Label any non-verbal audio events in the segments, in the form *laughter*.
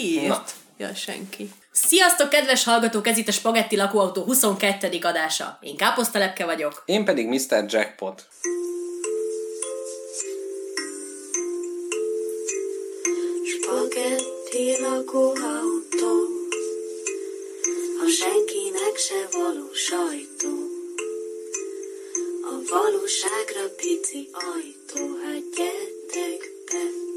Ki írt? Ja, senki. Sziasztok, kedves hallgatók! Ez itt a Spagetti Lakóautó 22. adása. Én Káposztelepke vagyok. Én pedig Mr. Jackpot. Spagetti lakóautó A senkinek se való sajtó A valóságra pici ajtó Hát gyertek be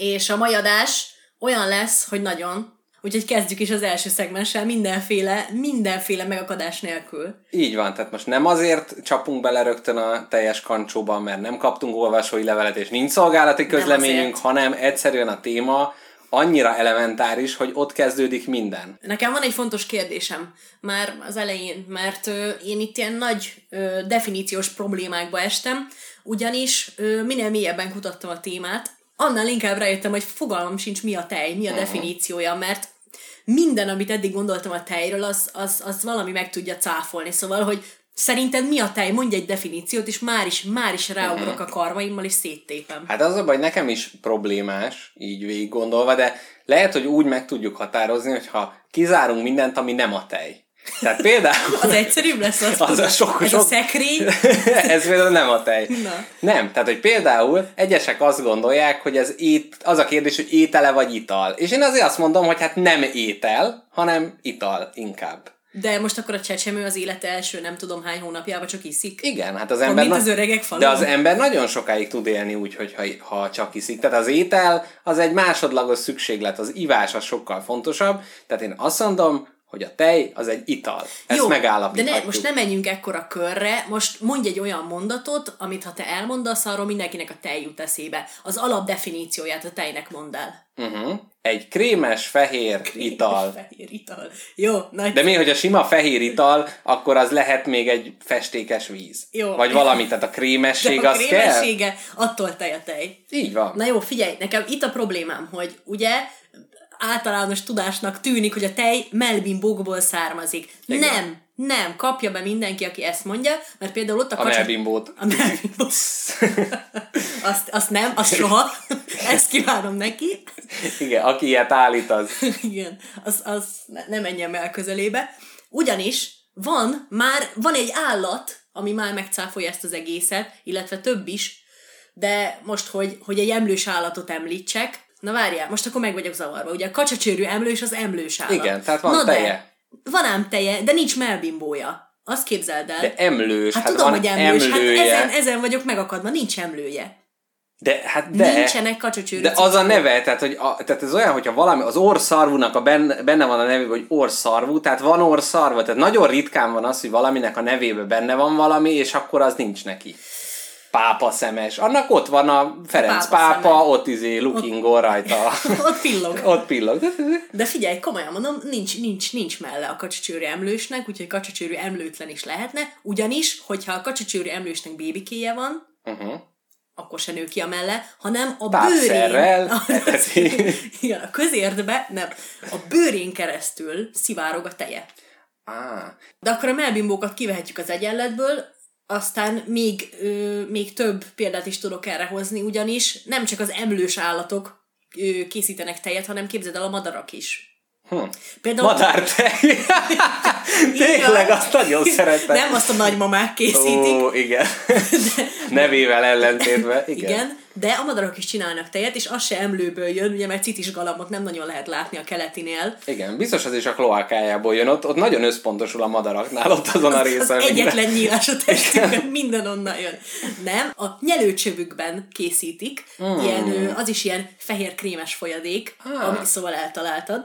És a mai adás olyan lesz, hogy nagyon. Úgyhogy kezdjük is az első szegmenssel mindenféle, mindenféle megakadás nélkül. Így van, tehát most nem azért csapunk bele rögtön a teljes kancsóban, mert nem kaptunk olvasói levelet, és nincs szolgálati közleményünk, hanem egyszerűen a téma annyira elementáris, hogy ott kezdődik minden. Nekem van egy fontos kérdésem már az elején, mert ö, én itt ilyen nagy ö, definíciós problémákba estem, ugyanis ö, minél mélyebben kutattam a témát, annál inkább rájöttem, hogy fogalmam sincs mi a tej, mi a uh-huh. definíciója, mert minden, amit eddig gondoltam a tejről, az, az, az valami meg tudja cáfolni. Szóval, hogy szerinted mi a tej? Mondj egy definíciót, és már is, már is ráugrok a karmaimmal, és széttépem. Hát az a baj, nekem is problémás, így végig gondolva, de lehet, hogy úgy meg tudjuk határozni, hogyha kizárunk mindent, ami nem a tej. Tehát például... Az egyszerűbb lesz az. Az a sok, Ez sok... a szekrény. *laughs* ez például nem a tej. Na. Nem, tehát hogy például egyesek azt gondolják, hogy ez ét, az a kérdés, hogy étele vagy ital. És én azért azt mondom, hogy hát nem étel, hanem ital inkább. De most akkor a csecsemő az élete első nem tudom hány hónapjában csak iszik. Igen, hát az ember... mint az öregek falun. De az ember nagyon sokáig tud élni úgy, hogy ha, ha csak iszik. Tehát az étel az egy másodlagos szükséglet, az ivás az sokkal fontosabb. Tehát én azt mondom, hogy a tej az egy ital. Ezt Jó, de ne, most nem menjünk ekkora körre, most mondj egy olyan mondatot, amit ha te elmondasz, arról mindenkinek a tej jut eszébe. Az alapdefinícióját a tejnek mondd el. Uh-huh. Egy krémes, fehér ital. Fehér ital. Jó, nagy. De mi, hogy a sima fehér ital, akkor az lehet még egy festékes víz. Jó. Vagy valami, tehát a De krémesség a az kell. krémessége, attól tej a tej. Így van. Na jó, figyelj, nekem itt a problémám, hogy ugye általános tudásnak tűnik, hogy a tej melbimbókból származik. Igen. Nem, nem, kapja be mindenki, aki ezt mondja, mert például ott a, A kacsa... melbimbót. A melbimbó. *laughs* azt, azt nem, azt soha. Ezt kívánom neki. Igen, aki ilyet állít, az *laughs* Igen, az, az ne, ne menjen el közelébe. Ugyanis van már, van egy állat, ami már megcáfolja ezt az egészet, illetve több is, de most, hogy, hogy egy emlős állatot említsek, na várjál, most akkor meg vagyok zavarva. Ugye a kacsacsőrű emlős az emlős állat. Igen, tehát van na teje. De, van ám teje, de nincs melbimbója. Azt képzeld el. de emlős. hát, hát tudom, hogy emlős, emlője. hát ezen, ezen vagyok megakadva, nincs emlője. De, hát de, Nincsenek kacsacsőrű de az a neve, tehát, hogy a, tehát ez olyan, hogyha valami, az orszarvúnak a benne, benne van a nevében, hogy orszarvú, tehát van orszarva, tehát nagyon ritkán van az, hogy valaminek a nevében benne van valami, és akkor az nincs neki. Pápa szemes. Annak ott van a Ferenc Pápa pápa, szeme. ott izé lukingol rajta. *laughs* Ott pillog. ott pillog. De figyelj, komolyan mondom, nincs, nincs, nincs melle a kacsacsőrű emlősnek, úgyhogy kacsacsőrű emlőtlen is lehetne, ugyanis, hogyha a kacsacsőrű emlősnek bébikéje van, Uh-huh. akkor se nő ki a melle, hanem a Tápszerrel bőrén, *laughs* *laughs* igen, a közérdbe, nem, a bőrén keresztül szivárog a teje. Ah, De akkor a melbimbókat kivehetjük az egyenletből, aztán még, ö, még több példát is tudok erre hozni, ugyanis nem csak az emlős állatok ö, készítenek tejet, hanem képzeld el a madarak is. Hm. Például Madártej. *laughs* Tényleg, azt nagyon szeretem. Nem azt a nagymamák készítik, Ó, igen. Nevével ellentétben. *laughs* Igen. igen, de a madarak is csinálnak tejet, és az se emlőből jön, ugye mert citis galambot nem nagyon lehet látni a keletinél. Igen, biztos az is a kloákájából jön. Ott, ott nagyon összpontosul a madaraknál, ott azon a Az részen. egyetlen nyílás a testükben, minden onnan jön. Nem, a nyelőcsövükben készítik, Hmm. ilyen, az is ilyen fehér krémes folyadék, Ah. amit szóval eltaláltad.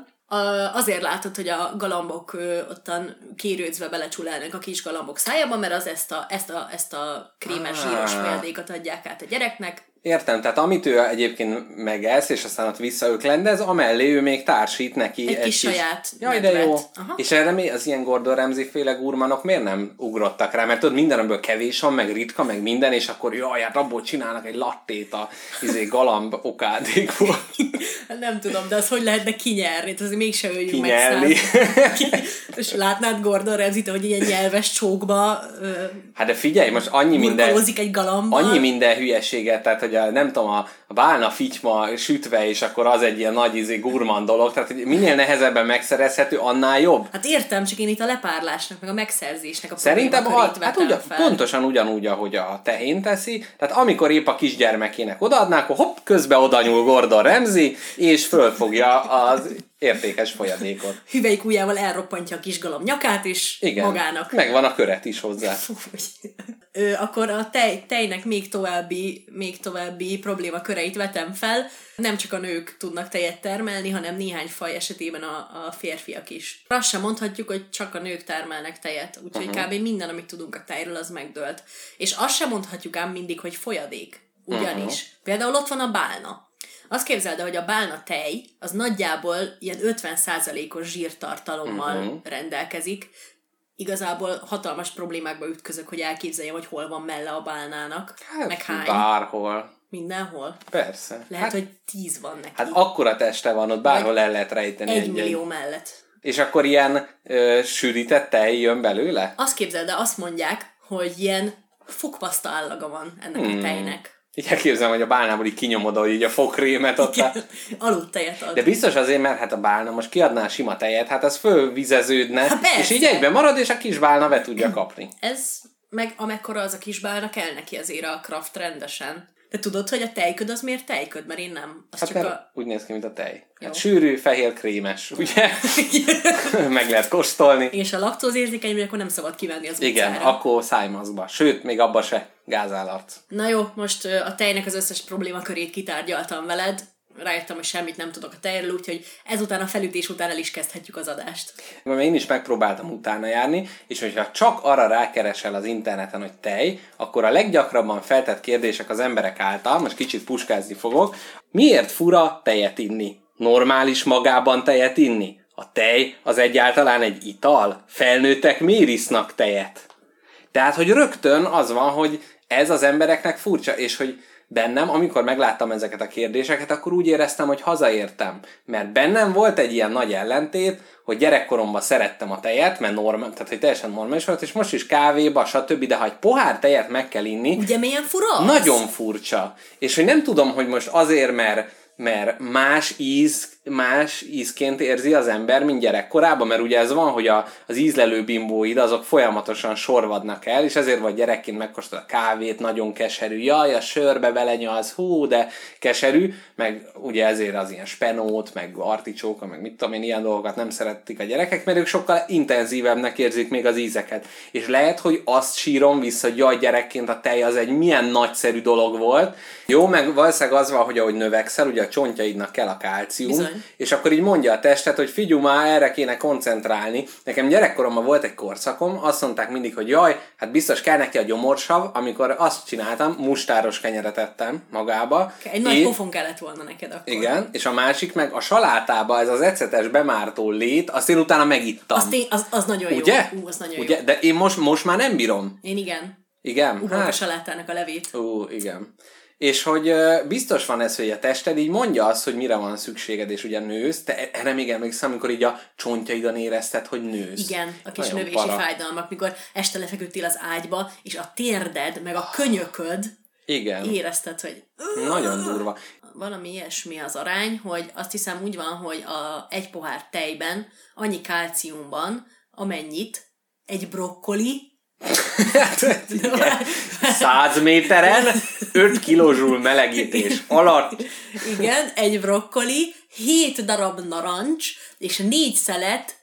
Azért látod, hogy a galambok ottan kérődzve belecsulálnak a kis galambok szájába, mert az ezt a, ezt a, ezt a krémes Ah. zsíros folyadékot adják át a gyereknek. Értem, tehát amit ő egyébként megesz, és aztán ott visszaöklendez, amellé ő még társít neki Egy kis saját Jaj, de jó. Aha. És erre mi az ilyen Gordon Ramsay féle gurmanok miért nem ugrottak rá? Mert tudod, mindenből kevés van, meg ritka, meg minden, és akkor jaj, hát abból csinálnak egy lattét a izé, galamb okádékból. *laughs* Nem tudom, de az hogy lehetne kinyerni? Hát azért mégse öljük Kinyelni. meg száz- Ki- És látnád Gordon ramsay hogy ilyen nyelves csókba ö, Hát de figyelj, most annyi minden... egy galambban. Annyi minden hülyeséget, tehát hogy a, nem tudom, a, bálna fityma sütve, és akkor az egy ilyen nagy izé, gurman dolog, tehát hogy minél nehezebben megszerezhető, annál jobb. Hát értem, csak én itt a lepárlásnak, meg a megszerzésnek a Szerintem a, hát ugyan, fel. pontosan ugyanúgy, ahogy a tehén teszi, tehát amikor épp a kisgyermekének odaadná, akkor hopp, közbe oda nyúl Gordon Ramsay, és fölfogja az értékes folyadékot. *laughs* Hüvelyk ujjával elroppantja a kis galamb nyakát, és Igen, magának. megvan a köret is hozzá. Ö, akkor a tej, tejnek még további, még további problémaköreit vetem fel. Nem csak a nők tudnak tejet termelni, hanem néhány faj esetében a, a férfiak is. Azt sem mondhatjuk, hogy csak a nők termelnek tejet, úgyhogy uh-huh. kb. minden, amit tudunk a tejről, az megdőlt. És azt sem mondhatjuk ám mindig, hogy folyadék. Ugyanis. Uh-huh. Például ott van a bálna. Azt képzeld el, hogy a bálna tej az nagyjából ilyen 50%-os zsírtartalommal uh-huh. rendelkezik, igazából hatalmas problémákba ütközök, hogy elképzeljem, hogy hol van melle a bálnának, Hát, meg hány. bárhol. Mindenhol. Persze. Lehet, hát, hogy tíz van neki. hát akkora teste van ott, bárhol el lehet rejteni egy egy millió mellett. És akkor ilyen ö, sűrített tej jön belőle? Azt képzeld, de azt mondják, hogy ilyen fokpaszta állaga van ennek Hmm. a tejnek. Így elképzelem, hogy a bálnából így kinyomod, hogy így a fokrémet ott. a- Aludt tejet ad. De biztos azért, mert hát a bálna most kiadná a sima tejet, hát az fölvizeződne, persze. és így egyben marad, és a kis bálna be tudja kapni. Ez meg amekkora az a kis bálna kell neki azért a kraft rendesen. De tudod, hogy a tejköd az miért tejköd? Mert én nem. Az Hát csak a... úgy néz ki, mint a tej. Jó. Hát sűrű, fehér, krémes, ugye? *laughs* Meg lehet kóstolni. És a laktózérzékeny akkor nem szabad kivenni az Igen, utcára. akkor szájmaszkba. Sőt, még abba se gázállarc. Na jó, most a tejnek az összes problémakörét kitárgyaltam veled. Rájöttem, hogy semmit nem tudok a tejről, úgyhogy ezután a felütés után el is kezdhetjük az adást. Mert én is megpróbáltam utána járni, és hogyha csak arra rákeresel az interneten, hogy tej, akkor a leggyakrabban feltett kérdések az emberek által, most kicsit puskázni fogok, miért fura tejet inni? Normális magában tejet inni? A tej az egyáltalán egy ital? Felnőttek miért isznak tejet? Tehát, hogy rögtön az van, hogy ez az embereknek furcsa, és hogy bennem, amikor megláttam ezeket a kérdéseket, akkor úgy éreztem, hogy hazaértem. Mert bennem volt egy ilyen nagy ellentét, hogy gyerekkoromban szerettem a tejet, mert normál, tehát hogy teljesen normális volt, és most is kávéba, stb. De ha egy pohár tejet meg kell inni, Ugye milyen fura az? nagyon furcsa. És hogy nem tudom, hogy most azért, mert, mert más íz, más ízként érzi az ember, mint gyerekkorában, mert ugye ez van, hogy a, az ízlelő bimbóid azok folyamatosan sorvadnak el, és ezért vagy gyerekként megkóstol a kávét, nagyon keserű, jaj, a sörbe belenyalsz, hú, de keserű, meg ugye ezért az ilyen spenót, meg articsóka, meg mit tudom én, ilyen dolgokat nem szeretik a gyerekek, mert ők sokkal intenzívebbnek érzik még az ízeket. És lehet, hogy azt sírom vissza, hogy jaj, gyerekként a tej az egy milyen nagyszerű dolog volt. Jó, meg valószínűleg az van, hogy ahogy növekszel, ugye a csontjaidnak kell a kálcium, Bizony. és akkor így mondja a testet, hogy figyelj már, erre kéne koncentrálni. Nekem gyerekkoromban volt egy korszakom, azt mondták mindig, hogy jaj, hát biztos kell neki a gyomorsav, amikor azt csináltam, mustáros kenyeret ettem magába. Egy nagy pofon kellett volna neked akkor. igen, és a másik meg a salátába, ez az ecetes bemártó lét, azt én utána megittam. Az, tény, az, az nagyon Ugye? jó. Ú, az nagyon Ugye? jó. De én most, most már nem bírom. Én igen. Igen? Ugrok a salátának a levét. Ú, igen. És hogy biztos van ez, hogy a tested így mondja azt, hogy mire van szükséged, és ugye nősz. Te erre még emlékszem, amikor így a csontjaidon érezted, hogy nősz. Igen, a kis Nagyon növési para. fájdalmak, mikor este lefeküdtél az ágyba, és a térded, meg a könyököd Igen. érezted, hogy Nagyon durva. valami ilyesmi az arány, hogy azt hiszem úgy van, hogy a egy pohár tejben annyi kálciumban, amennyit egy brokkoli, Igen. 100 méteren 5 kilózsúl melegítés alatt. igen, egy brokkoli, 7 darab narancs, és négy szelet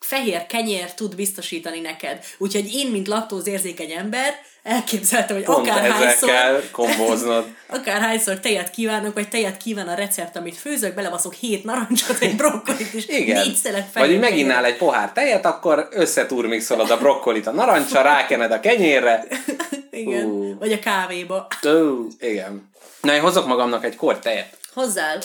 fehér kenyér tud biztosítani neked. Úgyhogy én, mint laktózérzékeny ember, elképzeltem, hogy Pont akárhányszor, kombóznod. *laughs* akárhányszor tejet kívánok, vagy tejet kíván a recept, amit főzök, belebaszok hét narancsot, egy brokkolit, és Igen. négy szelet Vagy hogy meginnál egy pohár tejet, akkor összeturmixolod a brokkolit a narancsra, rákened a kenyérre. *laughs* Igen. Ú. Vagy a kávéba. Ó, igen. Na, én hozok magamnak egy kort tejet. Hozzál.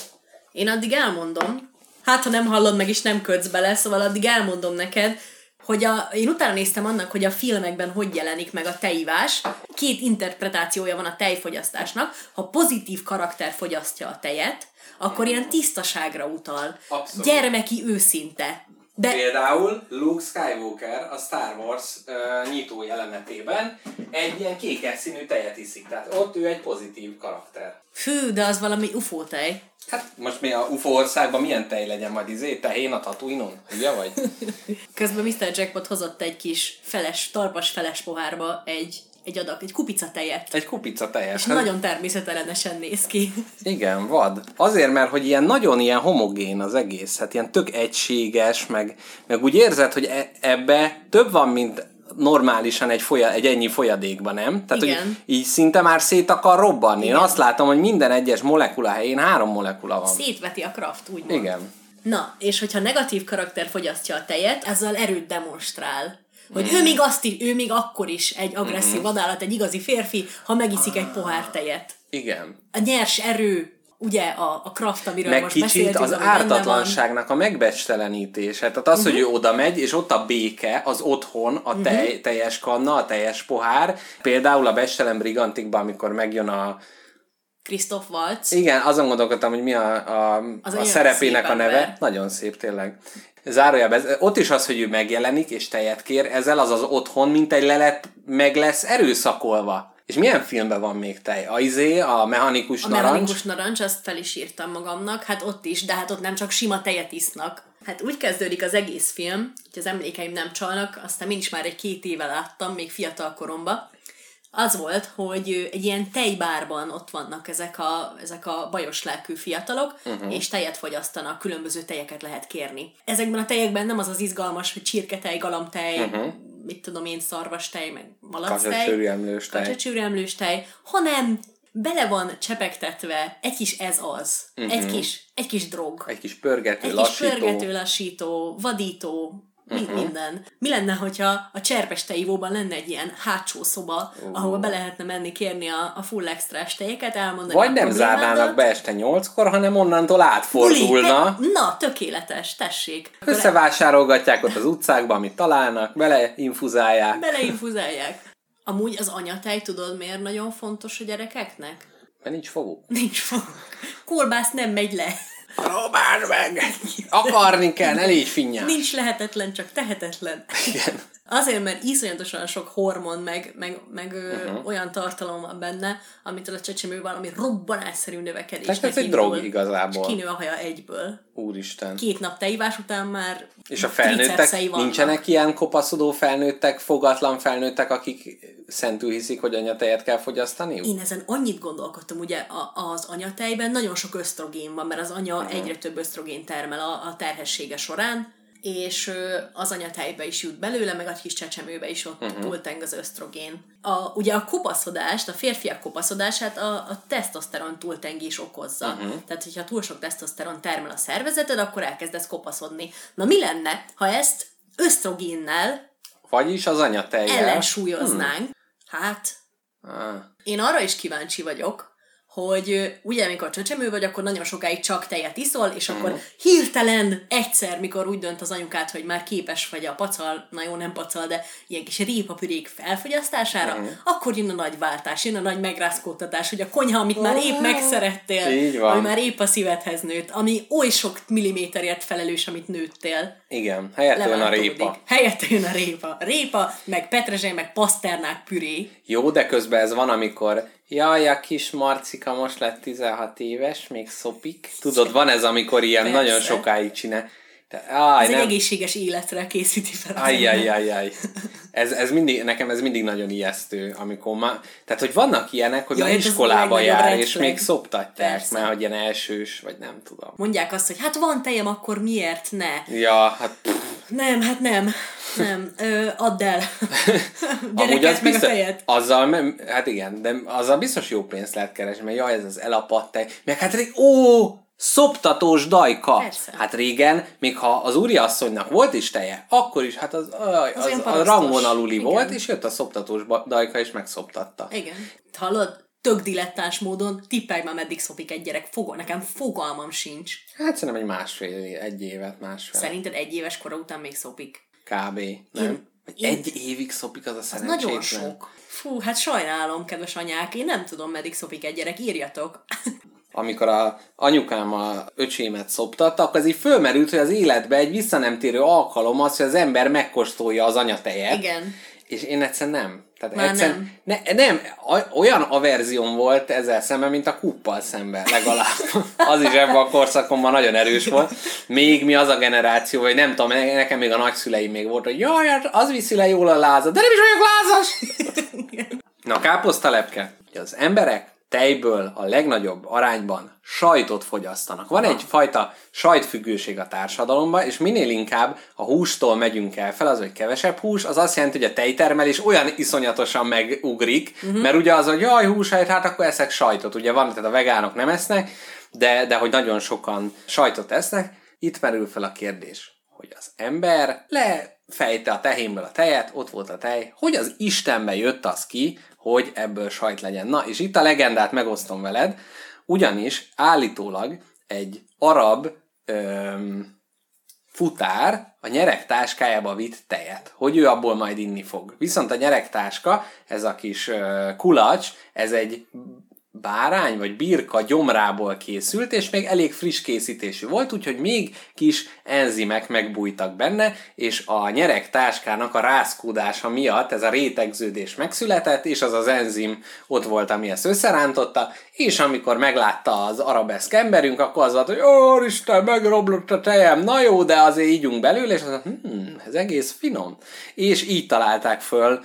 Én addig elmondom, hát ha nem hallod meg és nem kötsz bele, szóval addig elmondom neked, hogy a, én utána néztem annak, hogy a filmekben hogy jelenik meg a tejivás. Két interpretációja van a tejfogyasztásnak. Ha pozitív karakter fogyasztja a tejet, akkor ilyen tisztaságra utal. Abszolút. Gyermeki őszinte. De Például Luke Skywalker a Star Wars uh, nyitó jelenetében egy ilyen kékes színű tejet iszik. Tehát ott ő egy pozitív karakter. fű, de az valami ufó tej. Hát most mi a UFO országban milyen tej legyen majd izé? Tehén a Tatooine-on? Ugye vagy? *laughs* Közben Mr. Jackpot hozott egy kis feles, talpas feles pohárba egy, egy adag, egy kupica tejet. Egy kupica tejet. És nagyon természetellenesen néz ki. Igen, vad. Azért, mert hogy ilyen nagyon ilyen homogén az egész, hát ilyen tök egységes, meg, meg úgy érzed, hogy e- ebbe több van, mint normálisan egy, folya, egy ennyi folyadékban, nem? Tehát, Igen. hogy így szinte már szét akar robbanni. Én azt látom, hogy minden egyes molekula helyén három molekula van. Szétveti a kraft, úgymond. Igen. Na, és hogyha negatív karakter fogyasztja a tejet, ezzel erőt demonstrál. Hogy ő még azt is, ő még akkor is egy agresszív vadállat, egy igazi férfi, ha megiszik egy pohár tejet. Igen. A nyers erő, ugye a, a kraft, amiről meg most kicsit beszéltünk, az van. ártatlanságnak a megbecstelenítése. Tehát az, hogy ő oda megy, és ott a béke, az otthon, a tej, teljes kanna, a teljes pohár. Például a Becstelen Brigantikban, amikor megjön a... Christoph Waltz. Igen, azon gondolkodtam, hogy mi a, a, Az a szerepének a neve. ember. Nagyon szép, tényleg. Zárójában, ez, ott is az, hogy ő megjelenik, és tejet kér, ezzel az az otthon, mint egy lelet, meg lesz erőszakolva. És milyen filmben van még tej? A izé, a mechanikus A narancs? mechanikus narancs, azt fel is írtam magamnak, hát ott is, de hát ott nem csak sima tejet isznak. Hát úgy kezdődik az egész film, hogy az emlékeim nem csalnak, aztán én is már egy két éve láttam, még fiatal koromban. Az volt, hogy egy ilyen tejbárban ott vannak ezek a, ezek a bajos lelkű fiatalok, uh-huh. és tejet fogyasztanak, különböző tejeket lehet kérni. Ezekben a tejekben nem az az izgalmas, hogy csirketej, galamtej, uh-huh. mit tudom én, szarvastej, meg malactej, Kacsacsőrű emlős tej. tej, hanem bele van csepegtetve egy kis ez az, uh-huh. egy, kis, egy kis drog, Egy kis pörgető, egy lassító. kis pörgető, lassító, vadító, uh-huh. minden. Mi lenne, hogyha a cserpes tejivóban lenne egy ilyen hátsó szoba, uh. ahova be lehetne menni kérni a, a full extrás tejeket, elmondani Vagy nem zárnának be este nyolckor, hanem onnantól Buli, átfordulna. te- Na, tökéletes, tessék. Akkor Összevásárolgatják ott az utcákba, amit találnak, beleinfuzálják. Beleinfuzálják. Amúgy az anyatej, tudod miért nagyon fontos a gyerekeknek? Mert nincs foguk. Nincs fog. Kolbász nem megy le. Próbáld meg! Akarni kell, ne légy finnyás. Nincs lehetetlen, csak tehetetlen. Igen. Azért, mert iszonyatosan sok hormon, meg, meg, meg uh-huh. olyan tartalom van benne, amit a csecsemő valami robbanásszerű növekedés. Tehát ez egy drog igazából. És kinő a haja egyből. Úristen. Két nap tejivás után már És a felnőttek, nincsenek ilyen kopaszodó felnőttek, fogatlan felnőttek, akik szentül hiszik, hogy anyatejet kell fogyasztaniuk? Én ezen annyit gondolkodtam, ugye a, az anyatejben nagyon sok ösztrogén van, mert az anya uh-huh. egyre több ösztrogén termel a, a terhessége során, és az anyatejbe is jut belőle, meg a kis csecsemőbe is ott Mhm. uh-huh. túlteng az ösztrogén. A, ugye a kopaszodást, a férfiak kopaszodását a, a tesztoszteron túltengés okozza. Uh-huh. Tehát, hogyha túl sok tesztoszteron termel a szervezeted, akkor elkezdesz kopaszodni. Na mi lenne, ha ezt ösztrogénnel Vagyis az anyatejjel. ellensúlyoznánk? Hmm. Hát, Ah. én arra is kíváncsi vagyok, hogy ugye, amikor csecsemő vagy, akkor nagyon sokáig csak tejet iszol, és akkor Mhm. hirtelen egyszer, mikor úgy dönt az anyukát, hogy már képes vagy a pacal, na jó, nem pacal, de ilyen kis répapürék felfogyasztására, Mhm. akkor jön a nagy váltás, jön a nagy megrázkódtatás, hogy a konyha, amit már épp megszerettél, Így van. ami már épp a szívedhez nőtt, ami oly sok milliméterért felelős, amit nőttél, Igen, helyett jön a répa. Helyett jön a répa. Répa, meg petrezsely, meg paszternák püré. Jó, de közben ez van, amikor jaj, a kis Marcika most lett 16 éves, még szopik. Tudod, van ez, amikor ilyen Persze. nagyon sokáig csinál. De, áj, Ez egy nem. egészséges életre készíti fel Ajjajjajjaj. *laughs* Ez, ez mindig, nekem ez mindig nagyon ijesztő, amikor már, tehát hogy vannak ilyenek, hogy Jaj, már hát iskolába jár, és még szoptatják, Persze. mert hogy ilyen elsős, vagy nem tudom. Mondják azt, hogy hát van tejem, akkor miért ne? Ja, hát pff, Nem, hát nem. Nem. Ö, add el. *laughs* amúgy az meg a tejet. azzal, hát igen, de azzal biztos jó pénzt lehet keresni, mert jaj, ez az elapadt tej, meg hát ó, szoptatós dajka. Persze. Hát régen, még ha az úriasszonynak volt is teje, akkor is, hát az, az, az, olyan a parasztos. rangon aluli Igen. volt, és jött a szoptatós dajka, és megszoptatta. Igen. Hallod? Tök dilettáns módon tippelj már, meddig szopik egy gyerek. Fogol, nekem fogalmam sincs. Hát szerintem egy másfél, egy évet, másfél. Szerinted egy éves kora után még szopik? Kb. Nem? Vagy egy évig szopik az a szerencsétlen. nagyon sok. Fú, hát sajnálom, kedves anyák, én nem tudom, meddig szopik egy gyerek, írjatok. *laughs* amikor a anyukám a öcsémet szoptatta, akkor az így fölmerült, hogy az életbe egy visszanemtérő alkalom az, hogy az ember megkóstolja az anyatejet. Igen. És én egyszerűen nem. Tehát Már egyszerűen nem. Ne, nem. Olyan averzióm volt ezzel szemben, mint a kuppal szemben, legalább. *laughs* az is ebben a korszakomban nagyon erős volt. Még mi az a generáció, vagy nem tudom, nekem még a nagyszüleim még volt, hogy jaj, hát az viszi le jól a lázat, de nem is vagyok lázas! *laughs* Na, káposztalepke. Az emberek tejből a legnagyobb arányban sajtot fogyasztanak. Van egyfajta sajtfüggőség a társadalomban, és minél inkább a hústól megyünk el fel, az, hogy kevesebb hús, az azt jelenti, hogy a tejtermelés olyan iszonyatosan megugrik, uh-huh. mert ugye az, hogy jaj, húsajt, hát akkor eszek sajtot. Ugye van, tehát a vegánok nem esznek, de, de hogy nagyon sokan sajtot esznek, itt merül fel a kérdés, hogy az ember lefejte a tehénből a tejet, ott volt a tej, hogy az Istenbe jött az ki, hogy ebből sajt legyen. Na, és itt a legendát megosztom veled, ugyanis állítólag egy arab öm, futár a nyerek táskájába vitt tejet, hogy ő abból majd inni fog. Viszont a nyerektáska, ez a kis ö, kulacs, ez egy bárány vagy birka gyomrából készült, és még elég friss készítésű volt, úgyhogy még kis enzimek megbújtak benne, és a nyerek táskának a rázkódása miatt ez a rétegződés megszületett, és az az enzim ott volt, ami ezt összerántotta, és amikor meglátta az arabeszk emberünk, akkor az volt, hogy ó, Isten, megromlott a tejem, na jó, de azért ígyunk belőle, és az mondta, hm, ez egész finom. És így találták föl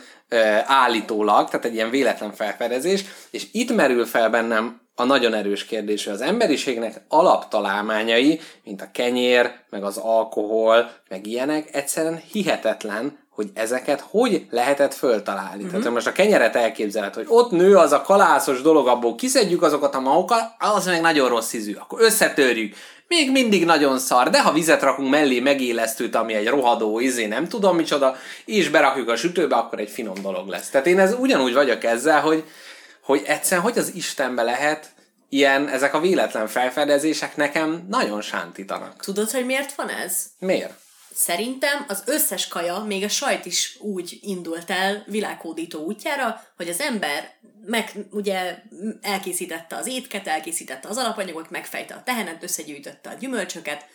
állítólag, tehát egy ilyen véletlen felfedezés, és itt merül fel bennem a nagyon erős kérdés, hogy az emberiségnek alaptalálmányai, mint a kenyér, meg az alkohol, meg ilyenek, egyszerűen hihetetlen, hogy ezeket hogy lehetett föltalálni. Uh-huh. Tehát ha most a kenyeret elképzeled, hogy ott nő az a kalászos dolog, abból kiszedjük azokat a mahokat, az meg nagyon rossz ízű, akkor összetörjük, még mindig nagyon szar, de ha vizet rakunk mellé megélesztőt, ami egy rohadó izé, nem tudom micsoda, és berakjuk a sütőbe, akkor egy finom dolog lesz. Tehát én ez ugyanúgy vagyok ezzel, hogy, hogy egyszerűen hogy az Istenbe lehet ilyen, ezek a véletlen felfedezések nekem nagyon sántítanak. Tudod, hogy miért van ez? Miért? Szerintem az összes kaja, még a sajt is úgy indult el világhódító útjára, hogy az ember meg ugye elkészítette az étket, elkészítette az alapanyagot, megfejte a tehenet, összegyűjtötte a gyümölcsöket,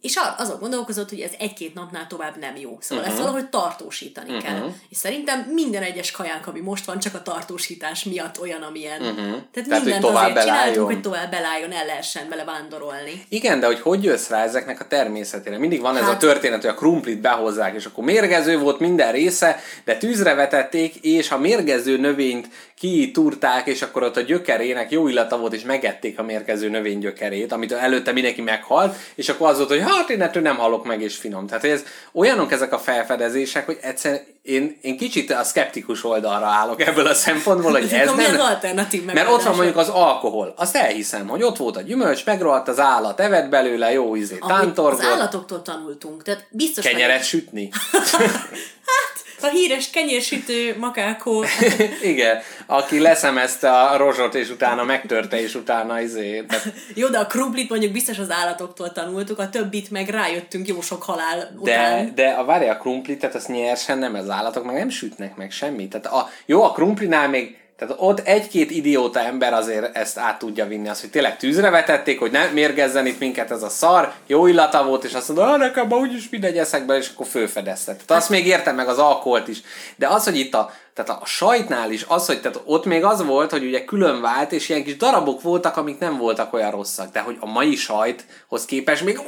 és azon gondolkozott, hogy ez egy-két napnál tovább nem jó. Szóval uh-huh. ezt valahogy tartósítani uh-huh. kell. És szerintem minden egyes kajánk, ami most van, csak a tartósítás miatt olyan, amilyen. Uh-huh. Tehát, Tehát, mindent azért csináltunk, belálljon. hogy tovább belálljon, el lehessen vele vándorolni. Igen, de hogy hogy jössz rá ezeknek a természetére? Mindig van ez Hát- a történet, hogy a krumplit behozzák, és akkor mérgező volt minden része, de tűzre vetették, és a mérgező növényt kitúrták, és akkor ott a gyökerének jó illata volt, és megették a mérgező növény gyökerét, amit előtte mindenki meghalt, és akkor az volt, hogy hát én ettől nem halok meg, és finom. Tehát ez olyanok ezek a felfedezések, hogy egyszerűen én, én kicsit a szkeptikus oldalra állok ebből a szempontból, hogy ez nem... alternatív Mert ott van mondjuk az alkohol. Azt elhiszem, hogy ott volt a gyümölcs, megrohadt az állat, evett belőle, jó izé, Amit az tántorgott, állatoktól tanultunk. Tehát biztos kenyeret vagyok- sütni. *laughs* *laughs* A híres kenyérsütő makákó. *laughs* Igen, aki leszemezte a rozsot, és utána megtörte, és utána izé. Tehát, Jó, de a krumplit mondjuk biztos az állatoktól tanultuk, a többit meg rájöttünk jó sok halál de, után. de a várja a krumplit, tehát azt nyersen nem, az állatok meg nem sütnek meg semmit. Tehát a, jó, a krumplinál még tehát ott egy-két idióta ember azért ezt át tudja vinni, az, hogy tényleg tűzre vetették, hogy nem mérgezzen itt minket ez a szar, jó illata volt, és azt mondta, ah, nekem úgyis mindegy eszek be, és akkor fölfedezte. Tehát azt még értem meg az alkoholt is. De az, hogy itt a, tehát a sajtnál is, az, hogy tehát ott még az volt, hogy ugye külön vált, és ilyen kis darabok voltak, amik nem voltak olyan rosszak, de hogy a mai sajthoz képest még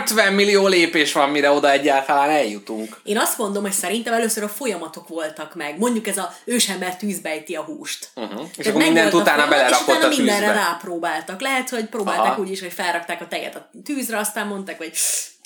50 millió lépés van, mire oda egyáltalán eljutunk. Én azt mondom, hogy szerintem először a folyamatok voltak meg. Mondjuk ez a ősember tűzbejti a húst. Uh-huh. És akkor mindent utána belerakott és utána a mindenre tűzbe. rápróbáltak. Lehet, hogy próbálták Aha. úgy is, hogy felrakták a tejet a tűzre, aztán mondták, hogy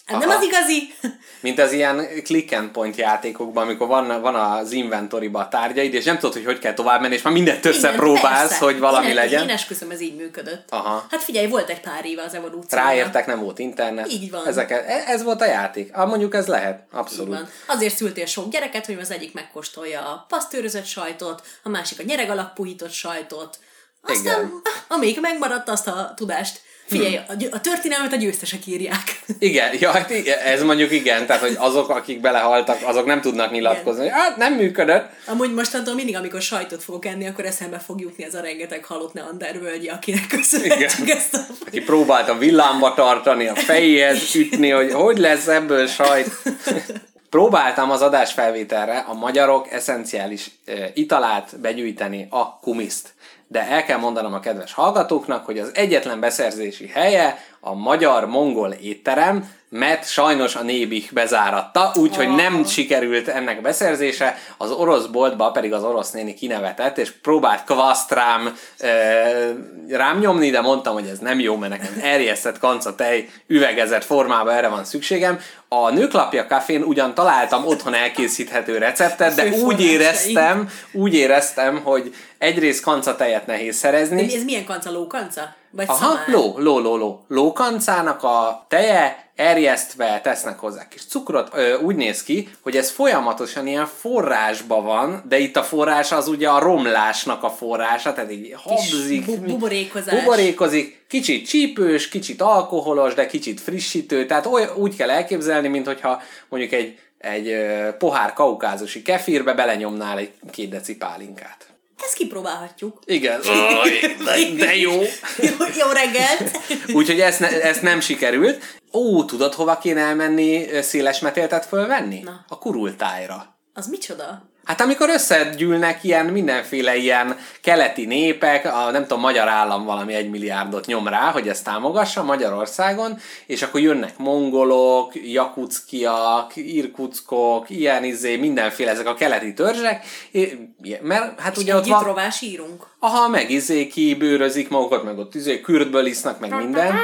ez nem Aha. az igazi. Mint az ilyen click and point játékokban, amikor van, van az inventoryban a tárgyaid, és nem tudod, hogy hogy kell tovább menni, és már mindent Igen, összepróbálsz, persze. hogy valami én, legyen. Én esküszöm, ez így működött. Aha. Hát figyelj, volt egy pár éve az evolúció. Ráértek, nem volt internet. Így van. Ezeket, ez volt a játék. Ah, mondjuk ez lehet, Így abszolút. van. Azért szültél sok gyereket, hogy az egyik megkóstolja a pasztőrözött sajtot, a másik a nyereg alapú sajtot. Aztán, Igen. amíg megmaradt azt a tudást Figyelj, a, gy- a történelmet a győztesek írják. Igen, ja, hát igen, ez mondjuk igen, tehát hogy azok, akik belehaltak, azok nem tudnak nyilatkozni, hogy hát nem működött. Amúgy mostantól mindig, amikor sajtot fogok enni, akkor eszembe fog jutni ez a rengeteg halott neandervölgyi, akinek köszönhetjük ezt a... Aki próbálta villámba tartani, a fejéhez ütni, hogy hogy lesz ebből sajt. Próbáltam az adásfelvételre a magyarok eszenciális italát begyűjteni, a kumiszt. De el kell mondanom a kedves hallgatóknak, hogy az egyetlen beszerzési helye a magyar-mongol étterem, mert sajnos a Nébik bezáratta, úgyhogy nem sikerült ennek beszerzése, az orosz boltba pedig az orosz néni kinevetett, és próbált kvaszt rám, e, rám nyomni, de mondtam, hogy ez nem jó, mert nekem erjesztett kanca tej üvegezett formában erre van szükségem. A Nőklapja kafén ugyan találtam otthon elkészíthető receptet, de úgy éreztem, úgy éreztem, hogy egyrészt kanca tejet nehéz szerezni, De ez milyen kanca? Lókanca? Vagy Aha, szamár? ló, ló, ló, ló. Lókancának a teje erjesztve tesznek hozzá kis cukrot. Ö, úgy néz ki, hogy ez folyamatosan ilyen forrásba van, de itt a forrás az ugye a romlásnak a forrása, tehát így habzik. bu- buborékozás. Buborékozik, kicsit csípős, kicsit alkoholos, de kicsit frissítő, tehát oly, úgy kell elképzelni, mint hogyha mondjuk egy, egy pohár kaukázusi kefirbe belenyomnál egy két deci pálinkát. Ezt kipróbálhatjuk. Igen, *laughs* de jó. jó, jó reggelt! Úgyhogy ezt, ne, ezt nem sikerült. Ó, tudod, hova kéne elmenni széles metéltet fölvenni? Na. A kurultájra. Az micsoda? Hát amikor összegyűlnek ilyen mindenféle ilyen keleti népek, a nem tudom, magyar állam valami egy milliárdot nyom rá, hogy ezt támogassa Magyarországon, és akkor jönnek mongolok, jakuckiak, irkuckok, ilyen izé, mindenféle ezek a keleti törzsek, mert hát ugye ott van... rovás írunk. Aha, meg izé kibőrözik magukat, meg ott izé kürtből isznak, meg minden.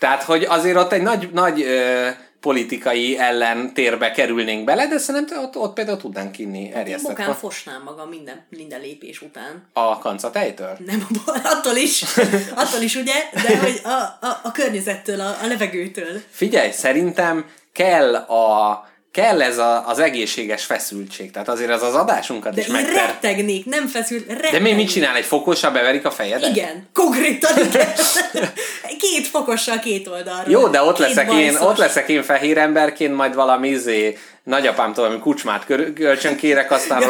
Tehát, hogy azért ott egy nagy, nagy ö, politikai ellentérbe kerülnénk bele, de szerintem ott, ott például tudnánk inni erjesztett Mokán kan- fosnám magam minden, minden lépés után. a kancatejtől. Nem, attól is, *laughs* attól is ugye, de hogy a, a, a környezettől, a, a levegőtől. Figyelj, szerintem kell a kell ez a, az egészséges feszültség. Tehát azért az az adásunkat De is megter... rettegnék, nem feszült, rettegnék. De mi mit csinál? Egy fokossal beverik a fejedet? Igen, konkrétan igen. Két fokossal két oldalról. Jó, de ott Két leszek, én, ott leszek én fehér emberként, majd valami izé, nagyapámtól valami kucsmát kör- kölcsön kérek, aztán...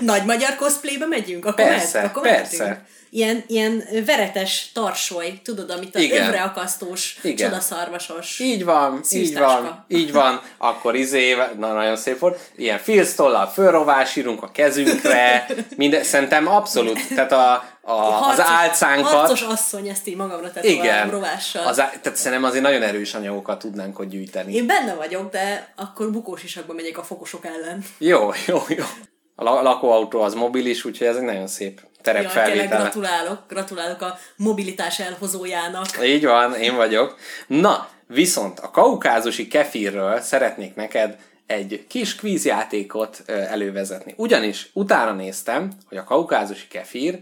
Nagy magyar cosplaybe megyünk? Akkor Persze, mehet, akkor persze. mehetünk. Ilyen, ilyen veretes tarsoly, tudod, amit a Igen. övre akasztós, Igen. csodaszarvasos. Így van, így van, így van, akkor izé, na nagyon szép volt, ilyen filztollal fölrovásírunk a kezünkre, *laughs* minden, szerintem abszolút, tehát a, a, az Harcos- álcánkat, Harcos asszony, ezt így magamra tetoválom igen, rovással. az, tehát szerintem azért nagyon erős anyagokat tudnánk hogy gyűjteni. Én benne vagyok, de akkor bukós isakba megyek a fokosok ellen. Jó, jó, jó. A la- lakóautó az mobilis, úgyhogy ez egy nagyon szép Jaj, terepfelvétel. gratulálok, gratulálok a mobilitás elhozójának. Így van, én vagyok. Na, viszont a kaukázusi kefirről szeretnék neked egy kis kvízjátékot elővezetni. Ugyanis utána néztem, hogy a kaukázusi kefir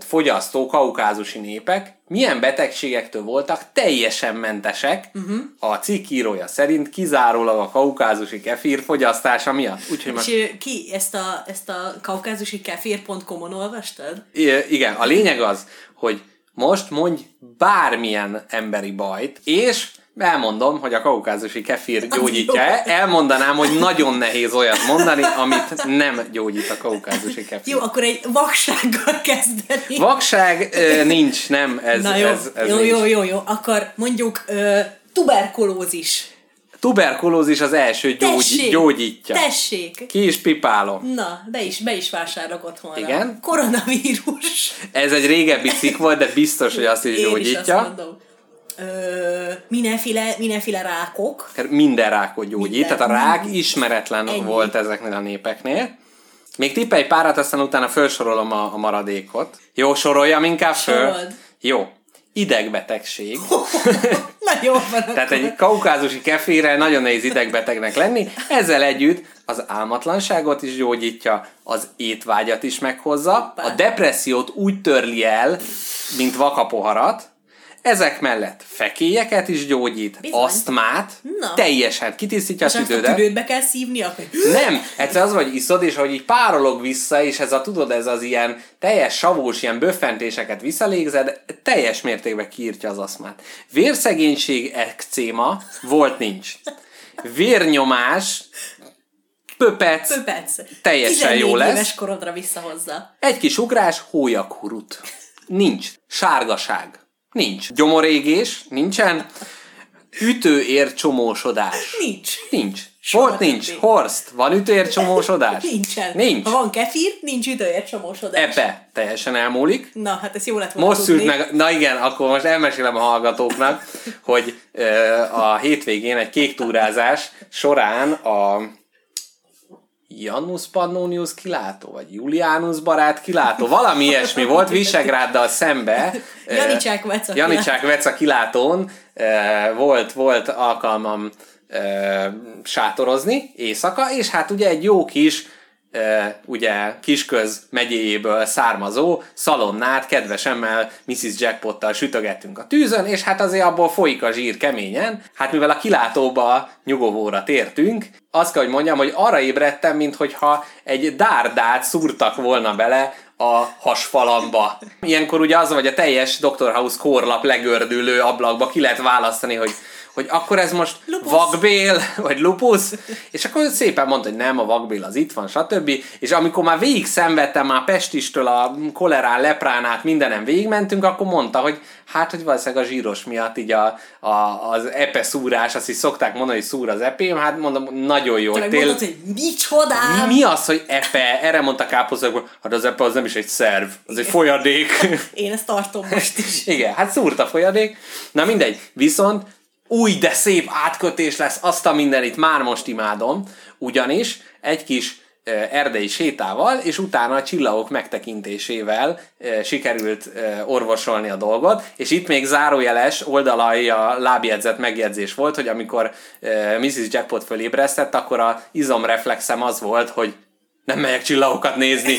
fogyasztó kaukázusi népek milyen betegségektől voltak teljesen mentesek uh-huh. a cikk írója szerint kizárólag a kaukázusi kefir fogyasztása miatt. Úgyhogy most És ki ezt a, ezt a kaukázusi kefir.com-on olvastad? I- igen, a lényeg az, hogy most mondj bármilyen emberi bajt, és elmondom, hogy a kaukázusi kefir gyógyítja Elmondanám, hogy nagyon nehéz olyat mondani, amit nem gyógyít a kaukázusi kefir. Jó, akkor egy vaksággal kezdeni. Vakság nincs, nem, ez, Na jó, ez, ez jó, nincs. jó, jó, jó. Akkor mondjuk ö, tuberkulózis. Tuberkulózis az első gyógy, Tessék, gyógyítja. tessék. Ki is pipálom. Na, be is, be is vásárolok otthonra. Igen? Koronavírus. Ez egy régebbi cikk volt, de biztos, hogy azt is Én is gyógyítja. azt mondom. Ö, mindenféle, mindenféle rákok. Minden rákot gyógyít, Minden. tehát a rák ismeretlen Ennyi. volt ezeknél a népeknél. Még tippelj párat, aztán utána felsorolom a, a maradékot. Jó, soroljam inkább föl. Sorold. Jó. Idegbetegség. *laughs* Na jó van *laughs* Tehát egy kaukázusi kefirrel nagyon nehéz idegbetegnek lenni. Ezzel együtt az álmatlanságot is gyógyítja, az étvágyat is meghozza, a depressziót úgy törli el, mint vakapoharat, Ezek mellett fekélyeket is gyógyít, Bizony. asztmát, Na. teljesen kitisztítja a És tüdődet. tüdődbe kell szívni, akkor... Nem, egyszer az, hogy iszod, és hogy így párolog vissza, és ez a, tudod, ez az ilyen teljes savós, ilyen böffentéseket visszalégzed, teljes mértékben kiírtja az aszmát. Vérszegénység, ekcéma, volt nincs. Vérnyomás, pöpec, Pöpec. Teljesen 14 jó lesz. éves korodra visszahozza. egy kis ugrás, hólyakurut. Nincs. Sárgaság. Nincs. Gyomorégés, nincsen. Ütőér csomósodás. Nincs. Nincs. Soha Volt nincs. többé. Horst, van ütőér csomósodás? Nincsen. Nincs. Ha van kefir, nincs ütőért csomósodás. Epe teljesen elmúlik. Na, hát ez jó lett volna Most tudni. meg, na igen, akkor most elmesélem a hallgatóknak, hogy ö, a hétvégén egy kék túrázás során a Janus Pannonius kilátó, vagy Julianus barát kilátó, valami *laughs* ilyesmi volt, Visegráddal szembe. Janicsák Veca Janicsák Veca kilátón volt, volt alkalmam sátorozni éjszaka, és hát ugye egy jó kis e, ugye Kisköz megyéjéből származó szalonnát kedvesemmel Mrs. Jackpottal sütögettünk a tűzön, és hát azért abból folyik a zsír keményen. Hát mivel a kilátóba nyugovóra tértünk, azt kell, hogy mondjam, hogy arra ébredtem, minthogyha egy dárdát szúrtak volna bele a hasfalamba. Ilyenkor ugye az, vagy a teljes Dr. House korlap legördülő ablakba ki lehet választani, hogy hogy akkor ez most Lupusz. vakbél, vagy lupusz, és akkor szépen mondta, hogy nem, a vakbél az itt van, stb. És amikor már végig szenvedtem, már Pestistől a kolerán, leprán át mindenem végigmentünk, akkor mondta, hogy hát, hogy valószínűleg a zsíros miatt így a, a, az epe szúrás, azt is szokták mondani, hogy szúr az epém, hát mondom, nagyon jó. Te tél- mondod, hogy micsodám! mi, mi az, hogy epe? Erre mondta hogy hát az epe az nem is egy szerv, az egy folyadék. *laughs* Én ezt tartom most is. Igen, hát szúrt a folyadék. Na mindegy, viszont új, de szép átkötés lesz, azt a mindenit már most imádom, ugyanis egy kis erdei sétával, és utána a csillagok megtekintésével sikerült orvosolni a dolgot, és itt még zárójeles oldalai a lábjegyzet megjegyzés volt, hogy amikor ö, Mrs. Jackpot fölébresztett, akkor a izomreflexem az volt, hogy nem megyek csillagokat nézni.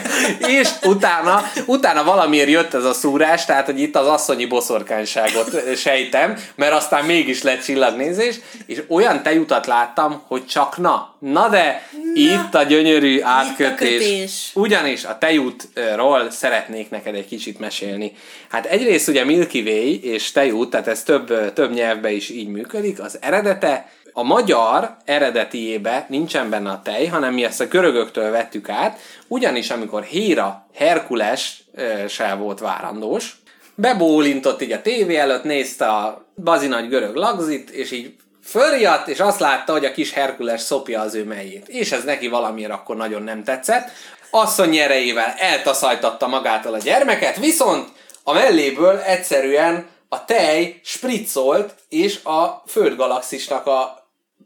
*laughs* és utána, utána valamiért jött ez a szúrás, tehát hogy itt az asszonyi boszorkányságot sejtem, mert aztán mégis lett csillagnézés, és olyan tejutat láttam, hogy csak na, na de na, itt a gyönyörű átkötés. kötés. Ugyanis a tejútról szeretnék neked egy kicsit mesélni. Hát egyrészt ugye Milky Way és tejút, tehát ez több, több nyelvben is így működik, az eredete a magyar eredetiébe nincsen benne a tej, hanem mi ezt a görögöktől vettük át, ugyanis amikor Héra Herkules se volt várandós, bebólintott így a tévé előtt, nézte a bazinagy görög lagzit, és így fölriadt, és azt látta, hogy a kis Herkules szopja az ő melyét. És ez neki valamiért akkor nagyon nem tetszett. Asszony erejével eltaszajtatta magától a gyermeket, viszont a melléből egyszerűen a tej spriccolt, és a földgalaxisnak a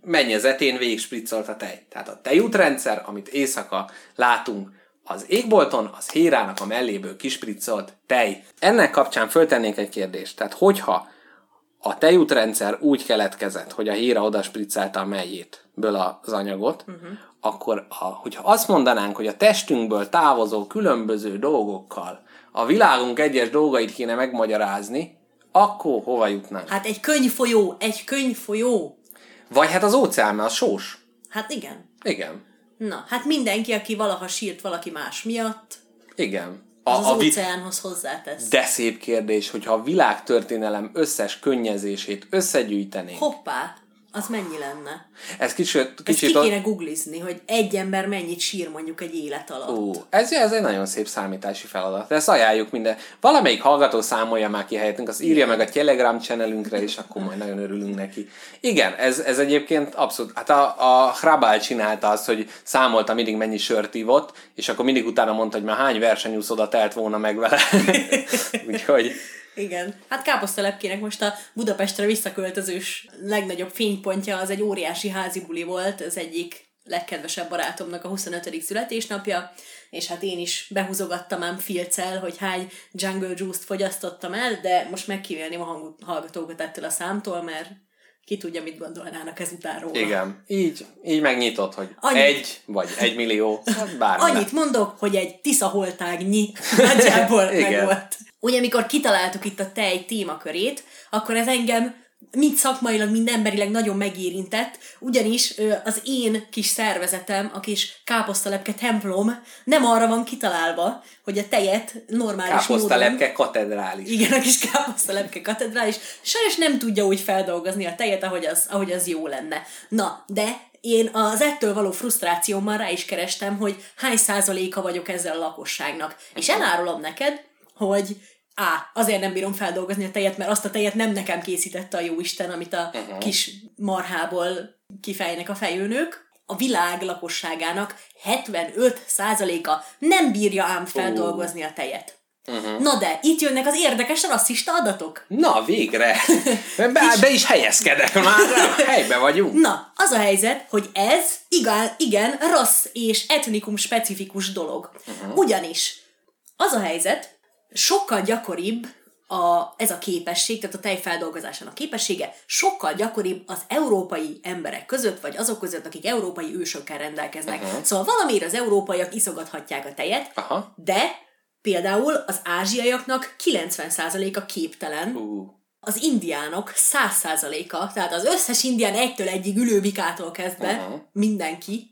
mennyezetén végig spriccolt a tej. Tehát a tejútrendszer, amit éjszaka látunk az égbolton, az Hérának a melléből kispriccolt tej. Ennek kapcsán föltennék egy kérdést. Tehát hogyha a tejútrendszer úgy keletkezett, hogy a Héra oda spriccelte a melyét ből az anyagot, uh-huh. akkor a, hogyha azt mondanánk, hogy a testünkből távozó különböző dolgokkal a világunk egyes dolgait kéne megmagyarázni, akkor hova jutnánk? Hát egy könyvfolyó, egy könyvfolyó. Vagy hát az óceán, mert az sós. Hát igen. Igen. Na, hát mindenki, aki valaha sírt valaki más miatt, Igen. az az A, a óceánhoz hozzátesz. de szép kérdés, hogyha a világtörténelem összes könnyezését összegyűjtenénk. Hoppá, az mennyi lenne? Ez kicsit, Ezt kicsit ki o- kéne googlizni, hogy egy ember mennyit sír mondjuk egy élet alatt. Ó, ez, ez egy nagyon szép számítási feladat. Ezt ajánljuk minden. Valamelyik hallgató számolja már ki helyettünk, az írja meg a Telegram channelünkre, és akkor majd nagyon örülünk neki. Igen, ez, ez egyébként abszolút. Hát a, a Hrabal csinálta azt, hogy számolta mindig mennyi sört ivott, és akkor mindig utána mondta, hogy már hány versenyúszoda telt volna meg vele. *laughs* Úgyhogy Igen. Hát káposztelepkének most a Budapestre visszaköltözős legnagyobb fénypontja az egy óriási házi buli volt, az egyik legkedvesebb barátomnak a 25. születésnapja, és hát én is behúzogattam ám filccel, hogy hány Jungle Juice-t fogyasztottam el, de most megkívánném a hang- hallgatókat ettől a számtól, mert ki tudja, mit gondolnának ezután róla. igen, így, így megnyitott, hogy Annyit. egy vagy egy millió, vagy bármi. Annyit mondok, hogy egy tiszaholtágnyi *laughs* nagyjából meg volt. Ugye amikor kitaláltuk itt a tej témakörét, akkor ez engem mind szakmailag, mind emberileg nagyon megérintett, ugyanis az én kis szervezetem, a kis káposztalepke templom nem arra van kitalálva, hogy a tejet normális módon... Káposztalepke katedrális. Igen, a kis káposztalepke katedrális. Sajnos nem tudja úgy feldolgozni a tejet, ahogy az, ahogy az jó lenne. Na, de én az ettől való frusztrációmmal rá is kerestem, hogy hány százaléka vagyok ezzel a lakosságnak. És elárulom neked, hogy á, azért nem bírom feldolgozni a tejet, mert azt a tejet nem nekem készítette a jóisten, amit a uh-huh. kis marhából kifejnek a fejőnök. A világ lakosságának 75%-a nem bírja ám feldolgozni a tejet. Uh-huh. Na de, itt jönnek az érdekes rasszista adatok. Na, végre! *laughs* Be, be is helyezkedek már, helybe vagyunk. Na, az a helyzet, hogy ez igen, igen rassz és etnikum specifikus dolog. Uh-huh. Ugyanis az a helyzet, sokkal gyakoribb a, ez a képesség, tehát a tejfeldolgozásának képessége sokkal gyakoribb az európai emberek között, vagy azok között, akik európai ősökkel rendelkeznek. Uh-huh. Szóval valamiért az európaiak iszogathatják a tejet, Aha. de például az ázsiaiaknak 90%-a képtelen, uh. az indiánok 100%-a, tehát az összes indián egytől egyig ülőbikától kezdve uh-huh. mindenki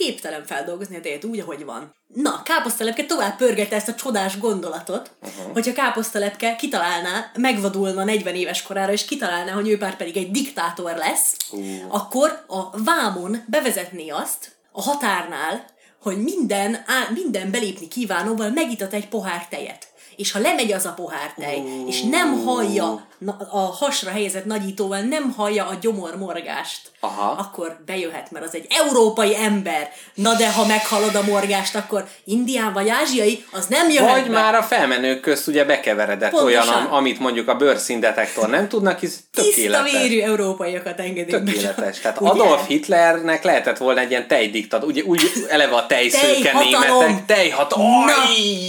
képtelen feldolgozni a tejet úgy, ahogy van. Na, káposztalepke tovább pörgette ezt a csodás gondolatot, uh-huh. hogyha káposztalepke kitalálná, megvadulna 40 éves korára, és kitalálná, hogy ő pár pedig egy diktátor lesz, uh. akkor a vámon bevezetné azt a határnál, hogy minden, á, minden belépni kívánóval megitat egy pohár tejet és ha lemegy az a pohár tej, uh. és nem hallja a hasra helyezett nagyítóval, nem hallja a gyomor morgást, Aha. akkor bejöhet, mert az egy európai ember. Na de ha meghallod a morgást, akkor indián vagy ázsiai, az nem jöhet Vagy be. már a felmenők közt ugye bekeveredett Pontosan. olyan, amit mondjuk a bőrszíndetektor nem tudnak, hisz tökéletes. Tiszta vérű európaiakat engedik Tökéletes. Be. Tehát ugye? Adolf Hitlernek lehetett volna egy ilyen tejdiktat, ugye úgy eleve a tejszőke németek. Tejhatalom.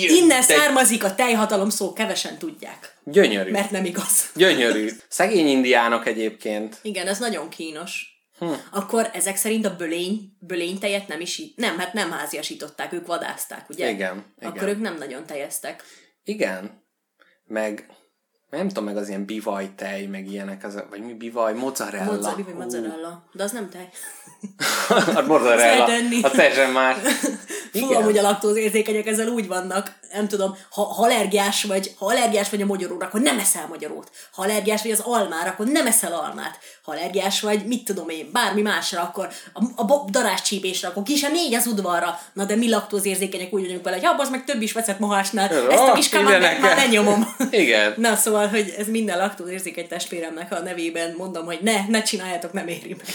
Innen tej... származik a tejhatalom szó, kevesen tudják. Gyönyörű. Mert nem igaz. Gyönyörű. Szegény indiánok egyébként. Igen, ez nagyon kínos. Hm. Akkor ezek szerint a bölény, bölénytejet nem is, nem, hát nem háziasították, ők vadázták, ugye? Igen. Akkor igen. ők nem nagyon tejeztek. Igen. Meg nem tudom, meg az ilyen bivaj tej, meg ilyenek, az, vagy mi bivaj, mozzarella. Mozza, bivaj, mozzarella. De az nem tej. *laughs* a mozzarella, a teljesen más. Fú, amúgy a laktózérzékenyek ezzel úgy vannak, nem tudom, ha, ha allergiás vagy, ha allergiás vagy a magyaróra, akkor nem eszel magyarót. Ha allergiás vagy az almára, akkor nem eszel almát. Ha allergiás vagy, mit tudom én, bármi másra, akkor a, a darás csípésre, akkor ki sem négy az udvarra. Na de mi laktózérzékenyek úgy vagyunk vele, hogy az meg több is veszett mohásnál, ezt a kis kamát már lenyomom. *laughs* Igen. Na szóval, hogy ez minden laktózérzékeny testvéremnek a nevében mondom, hogy ne, ne csináljátok, nem éri meg.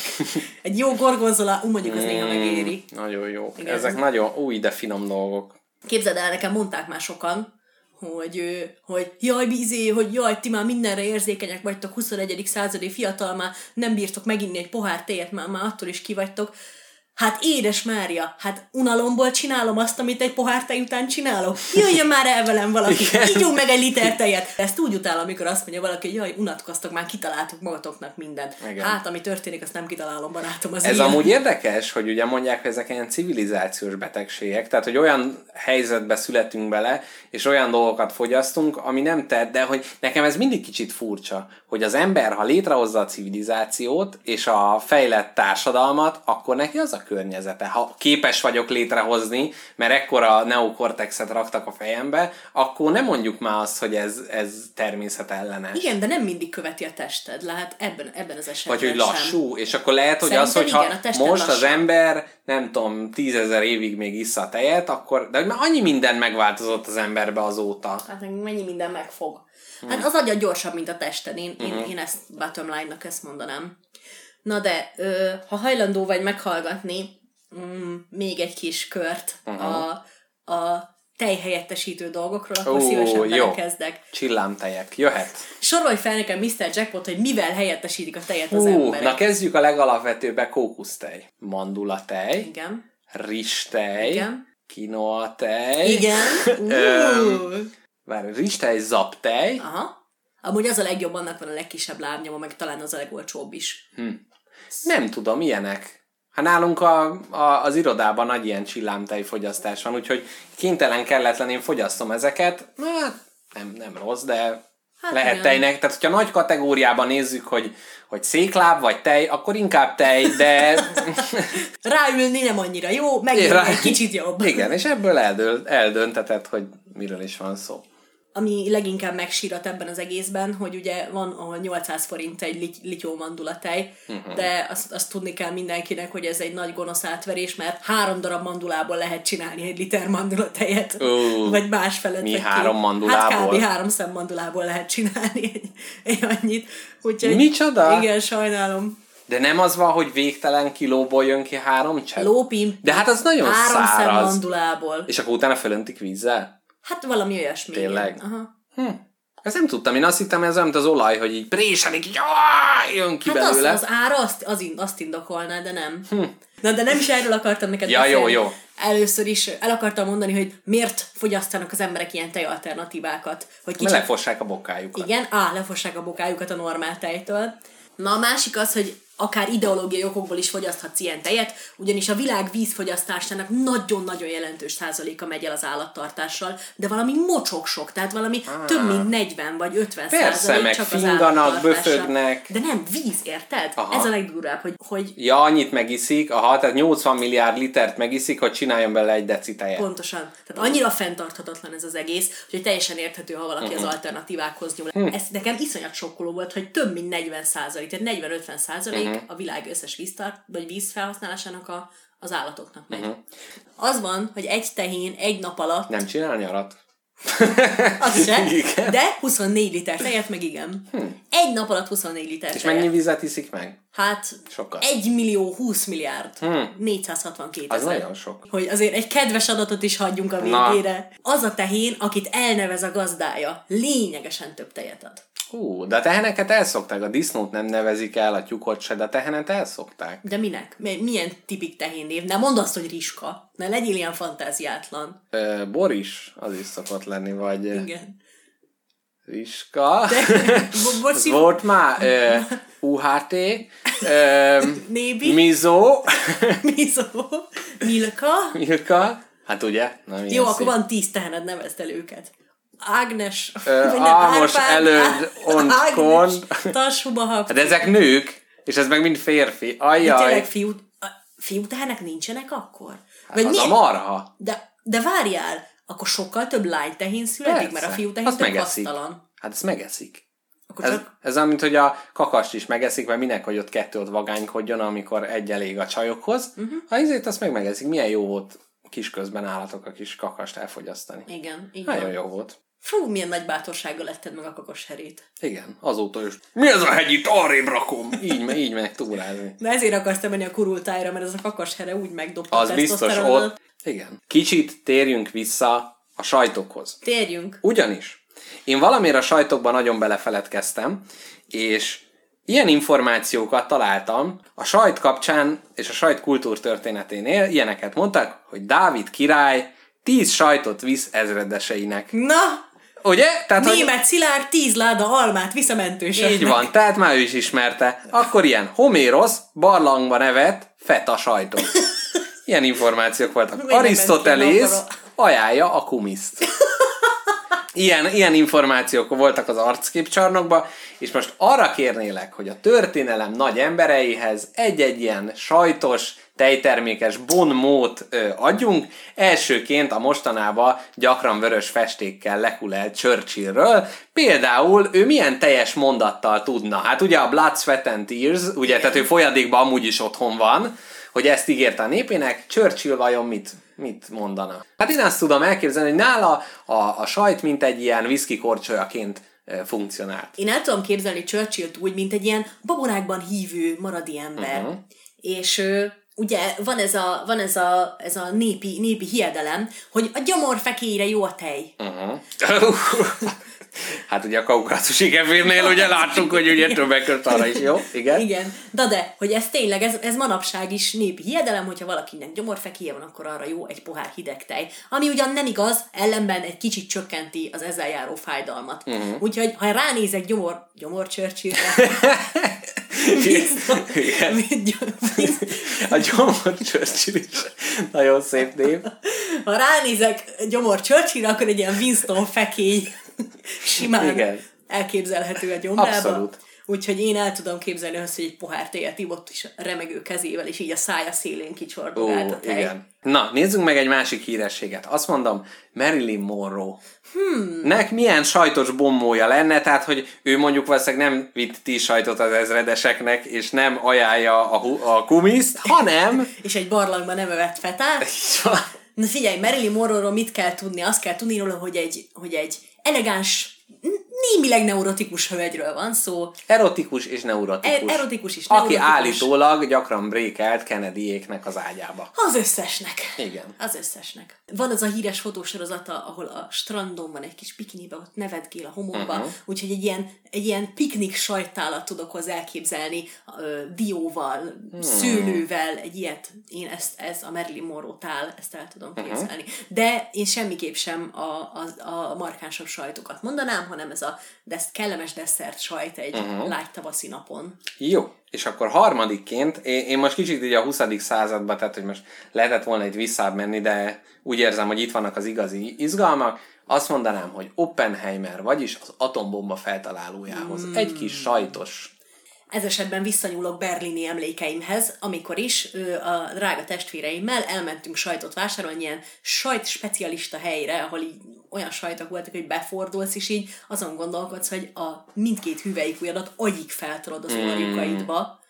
Egy jó gorgonzola, úgy mondjuk az mm, néha megéri. Nagyon jó. Igen. Ezek nagyon új, de finom dolgok. Képzeld el, nekem mondták már sokan, hogy, hogy jaj, bizé, hogy jaj, ti már mindenre érzékenyek vagytok, 21. századi fiatal, már nem bírtok meginni egy pohár tejet, már, már attól is kivagytok. Hát édes Mária, hát unalomból csinálom azt, amit egy pohár tej után csinálok. Jöjjön már el velem valaki, ígyunk meg egy liter tejet. Ezt úgy utál, amikor azt mondja valaki, hogy jaj, unatkoztok, már kitaláltuk magatoknak mindent. Igen. Hát, ami történik, azt nem kitalálom, barátom. Az Ez ilyen. amúgy érdekes, hogy ugye mondják, hogy ezek ilyen civilizációs betegségek, tehát, hogy olyan helyzetbe születünk bele, és olyan dolgokat fogyasztunk, ami nem tett, de hogy nekem ez mindig kicsit furcsa, hogy az ember, ha létrehozza a civilizációt és a fejlett társadalmat, akkor neki az a környezete. Ha képes vagyok létrehozni, mert ekkora neokortexet raktak a fejembe, akkor nem mondjuk már azt, hogy ez, ez természetellenes. Igen, de nem mindig követi a tested, lehet ebben, ebben az esetben Vagy hogy lassú, sem. és akkor lehet, hogy Szerintem az, hogyha igen, most lassú. az ember, nem tudom, tízezer évig még issza a tejet, akkor, de már annyi minden megváltozott az emberbe azóta. Hát mennyi minden megfog. Hát az agya gyorsabb, mint a testen. Én, uh-huh. én, én ezt bottom line-nak ezt mondanám. Na de, ö, ha hajlandó vagy meghallgatni mm, még egy kis kört uh-huh. a, a tejhelyettesítő dolgokról, akkor Ó, szívesen jó. belekezdek. Csillámtejek, jöhet. Sorolj fel nekem Mr. Jackpot, hogy mivel helyettesítik a tejet az Hú, emberek. na kezdjük a legalapvetőbbbe, kókusztej. Mandulatej, Igen. rizstej, Igen. quinoa tej, Igen. *laughs* Várj, rizstej, zaptej, Aha. Amúgy az a legjobb, annak van a legkisebb lábnyoma, meg talán az a legolcsóbb is. nem tudom, ilyenek. Hát nálunk a, a, az irodában nagy ilyen csillámtej fogyasztás van, úgyhogy kénytelen kelletlen én fogyasztom ezeket. Hát nem, nem rossz, de hát lehet igen. tejnek. Tehát, hogyha nagy kategóriában nézzük, hogy, hogy székláb vagy tej, akkor inkább tej, de *laughs* Ráülni nem annyira jó, meg Rá- egy kicsit jobb. igen, és ebből eldől, eldönteted, hogy miről is van szó. Ami leginkább megsírat ebben az egészben, hogy ugye van, ahol 800 forint egy lit- lityómandulatej, Mhm. uh-huh. de azt, azt tudni kell mindenkinek, hogy ez egy nagy gonosz átverés, mert három darab mandulából lehet csinálni egy liter mandulatejet. Ó, vagy más felett. mi három két. mandulából? Hát kb. három szem mandulából lehet csinálni egy, egy annyit. Úgyhogy, Micsoda? Igen, sajnálom. De nem az van, hogy végtelen kilóból jön ki három csepp? Lópim. De hát az nagyon három szem száraz. mandulából. És akkor utána fölöntik vízzel? Hát valami olyasmi. igen. Tényleg? Aha. Ezt nem tudtam, én azt hittem, ez olyan, mint az olaj, hogy így préselik, így jön ki Hát az, belőle. az ára azt, az in, azt indokolná, de nem. Hm. Na, de nem is erről akartam neked Ja, beszélni. jó, jó. Először is el akartam mondani, hogy miért fogyasztanak az emberek ilyen tejalternatívákat. Hogy Mert kicsit lefossák a bokájukat. Igen, á, lefossák a bokájukat a normál tejtől. Na a másik az, hogy akár ideológiai okokból is fogyaszthatsz ilyen tejet, ugyanis a világ vízfogyasztásának nagyon-nagyon jelentős százaléka megy el az állattartással, de valami mocsok sok, tehát valami több mint 40 vagy 50 Persze, százalék meg csak finganak, böfögnek. De nem víz, érted? Aha. Ez a legdurvább, hogy, hogy Ja, annyit megiszik, aha, tehát 80 milliárd litert megiszik, hogy csináljon bele egy deci tejet. Pontosan. Tehát annyira fenntarthatatlan ez az egész, hogy teljesen érthető, ha valaki Mhm. az alternatívákhoz nyúl. Ez nekem iszonyat sokkoló volt, hogy több mint 40 százalék, tehát 40-50 százalék Mhm. a világ összes víztart, vagy vízfelhasználásának a, az állatoknak megy. Mhm. Az van, hogy egy tehén egy nap alatt, Nem csinál nyarat? az se, *laughs* Igen. de 24 liter tejet meg igen. Egy nap alatt 24 liter És tejet. mennyi vizet iszik meg? Hát Sokat. 1 millió 20 milliárd. 462 Az ezer. nagyon sok. Hogy azért egy kedves adatot is hagyjunk a Na. végére. Az a tehén, akit elnevez a gazdája, lényegesen több tejet ad. Hú, de a teheneket elszokták, a disznót nem nevezik el, a tyúkot se, de a tehenet elszokták. De minek? Mi- Milyen tipik tehén név? Nem mondd azt, hogy riska. Ne legyél ilyen fantáziátlan. Ö, Boris, az is szokott lenni, vagy Igen. Riska. *laughs* Bo- Az volt már ö, UHT, ö, *laughs* Nébi. Mizó, *laughs* Mizó. Milka. Milka, hát ugye? Na, Jó, szép. akkor van tíz tehened, nevezd el őket. Ágnes. Ö, vagy Ámos, Előd, Ont, Ágnes, Kont. Tashuba, Hát ezek nők, és ez meg mind férfi. De tényleg Ajjaj, fiú, a fiú tehenek nincsenek akkor? hát az a marha. De, de várjál, akkor sokkal több lány tehén születik, Persze. mert a fiú tehén Azt több hasztalan. Hát ezt megeszik. Akkor Ez, csak, ez olyan, mint hogy a kakast is megeszik, mert minek, hogy ott kettő ott vagánykodjon, amikor egy elég a csajokhoz. Uh-huh. Ha ezért azt meg megeszik. Milyen jó volt kisközben állatok a kis kakast elfogyasztani. igen, így Nagyon jó volt. Fú, milyen nagy bátorsággal letted meg a kakos herét. Igen, azóta is. Mi ez a hegy itt? Arrébb rakom. Így, me- így meg túrázni. De ezért akartam menni a kurultájra, mert ez a kakas here úgy megdobta Az biztos ott. Igen. Kicsit térjünk vissza a sajtokhoz. Térjünk. Ugyanis én valamiért a sajtokban nagyon belefeledkeztem, és ilyen információkat találtam a sajt kapcsán és a sajt kultúrtörténeténél, ilyeneket mondtak, hogy Dávid király tíz sajtot visz ezredeseinek. Na, Ugye? Tehát, hogy német Szilárd tíz láda almát visszamentősöknek. így van, tehát már ő is ismerte. Akkor ilyen Homérosz barlangba nevet feta sajtot. *laughs* Ilyen információk voltak. Arisztotelész ajánlja a kumiszt. Ilyen, ilyen információk voltak az arcképcsarnokban, és most arra kérnélek, hogy a történelem nagy embereihez egy-egy ilyen sajtos, tejtermékes bonmót ö, adjunk. Elsőként a mostanában gyakran vörös festékkel lekulelt Churchillről. Például ő milyen teljes mondattal tudna? Hát ugye a Blood, Sweat and Tears, ugye, tehát ő folyadékban amúgy is otthon van, hogy ezt ígérte a népének, Churchill vajon mit, mit mondana? Hát én azt tudom elképzelni, hogy nála a, a sajt mint egy ilyen whisky korcsolyaként ö, funkcionált. Én el tudom képzelni Churchillt úgy, mint egy ilyen babonákban hívő maradi ember. Uh-huh. És ugye van ez a, van ez a, ez a népi, népi hiedelem, hogy a gyomorfekélyre jó a tej. Uh-huh. *laughs* hát ugye a kaukázusi kefirnél ugye láttuk, hogy ugye többek között arra is jó. Igen. Igen, de de, hogy ez tényleg, ez, ez manapság is népi hiedelem, hogyha valakinek gyomorfekéje van, akkor arra jó egy pohár hideg tej. Ami ugyan nem igaz, ellenben egy kicsit csökkenti az ezzel járó fájdalmat. Uh-huh. Úgyhogy, ha ránézek gyomor, gyomor Churchillre, *laughs* Igen. A gyomor Churchill is nagyon szép név. ha ránézek gyomor Churchillre, akkor egy ilyen Winston fekély Simán Igen. elképzelhető a gyomrába. Abszolút. Úgyhogy én el tudom képzelni azt, hogy egy pohár tejet ivott is remegő kezével, és így a szája szélén kicsordogált a tej. igen. Na, nézzünk meg egy másik hírességet. Azt mondom, Marilyn Monroe. Hmm. Nek milyen sajtos bombója lenne, tehát hogy ő mondjuk valószínűleg nem vitt ti sajtot az ezredeseknek, és nem ajánlja a, hu- a kumiszt, hanem... *laughs* És egy barlangban nem evett fetát. *laughs* Na figyelj, Marilyn Monroe-ról mit kell tudni? Azt kell tudni róla, hogy egy, hogy egy elegáns, némileg neurotikus hölgyről van szó. Erotikus és neurotikus. Er- erotikus és Aki neurotikus. állítólag gyakran brékelt Kennedyéknek az ágyába. Az összesnek. Igen. Az összesnek. Van az a híres fotósorozata, ahol a strandon van egy kis bikinibe, ott nevetgél a homokba, uh-huh. úgyhogy egy ilyen, egy ilyen piknik sajtálat tudok hozzá elképzelni, ö, dióval, hmm. szőlővel, egy ilyet. Én ezt, ez a Marilyn Monroe tál, ezt el tudom Mhm. képzelni. Uh-huh. De én semmiképp sem a, a, a markánsabb sajtokat mondanám, hanem ez a desz, kellemes desszert sajt egy uh-huh. lágy tavaszi napon. Jó, és akkor harmadikként, én, én most kicsit így a 20. században, tehát hogy most lehetett volna egy visszább menni, de úgy érzem, hogy itt vannak az igazi izgalmak, azt mondanám, hogy Oppenheimer, vagyis az atombomba feltalálójához. Mm. Egy kis sajtos. Ez esetben visszanyúlok berlini emlékeimhez, amikor is ö, a drága testvéreimmel elmentünk sajtot vásárolni ilyen sajt specialista helyre, ahol így olyan sajtok voltak, hogy befordulsz, és így azon gondolkodsz, hogy a mindkét hüvelykujjadat agyig feltolod az orjukaidba.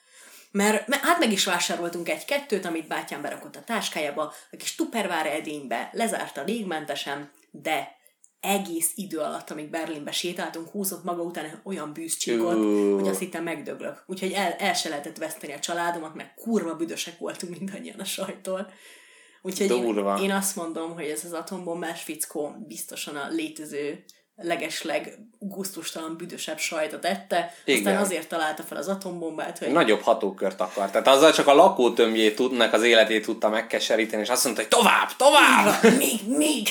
Mert, mert hát meg is vásároltunk egy-kettőt, amit bátyám berakott a táskájába, a kis tupperware edénybe, lezárta légmentesen, de egész idő alatt, amíg Berlinbe sétáltunk, húzott maga után olyan bűzcsíkot, hogy azt hittem megdöglök. Úgyhogy el, el se lehetett veszteni a családomat, meg kurva büdösek voltunk mindannyian a sajtól. Úgyhogy én, én azt mondom, hogy ez az atombombás fickó biztosan a létező legesleg gusztustalan, büdösebb sajtot ette, aztán Igen. azért találta fel az atombombát, hogy Nagyobb hatókört akar. Tehát azzal csak a lakótömbjét tudnak az életét tudta megkeseríteni, és azt mondta, hogy tovább, tovább! még, még!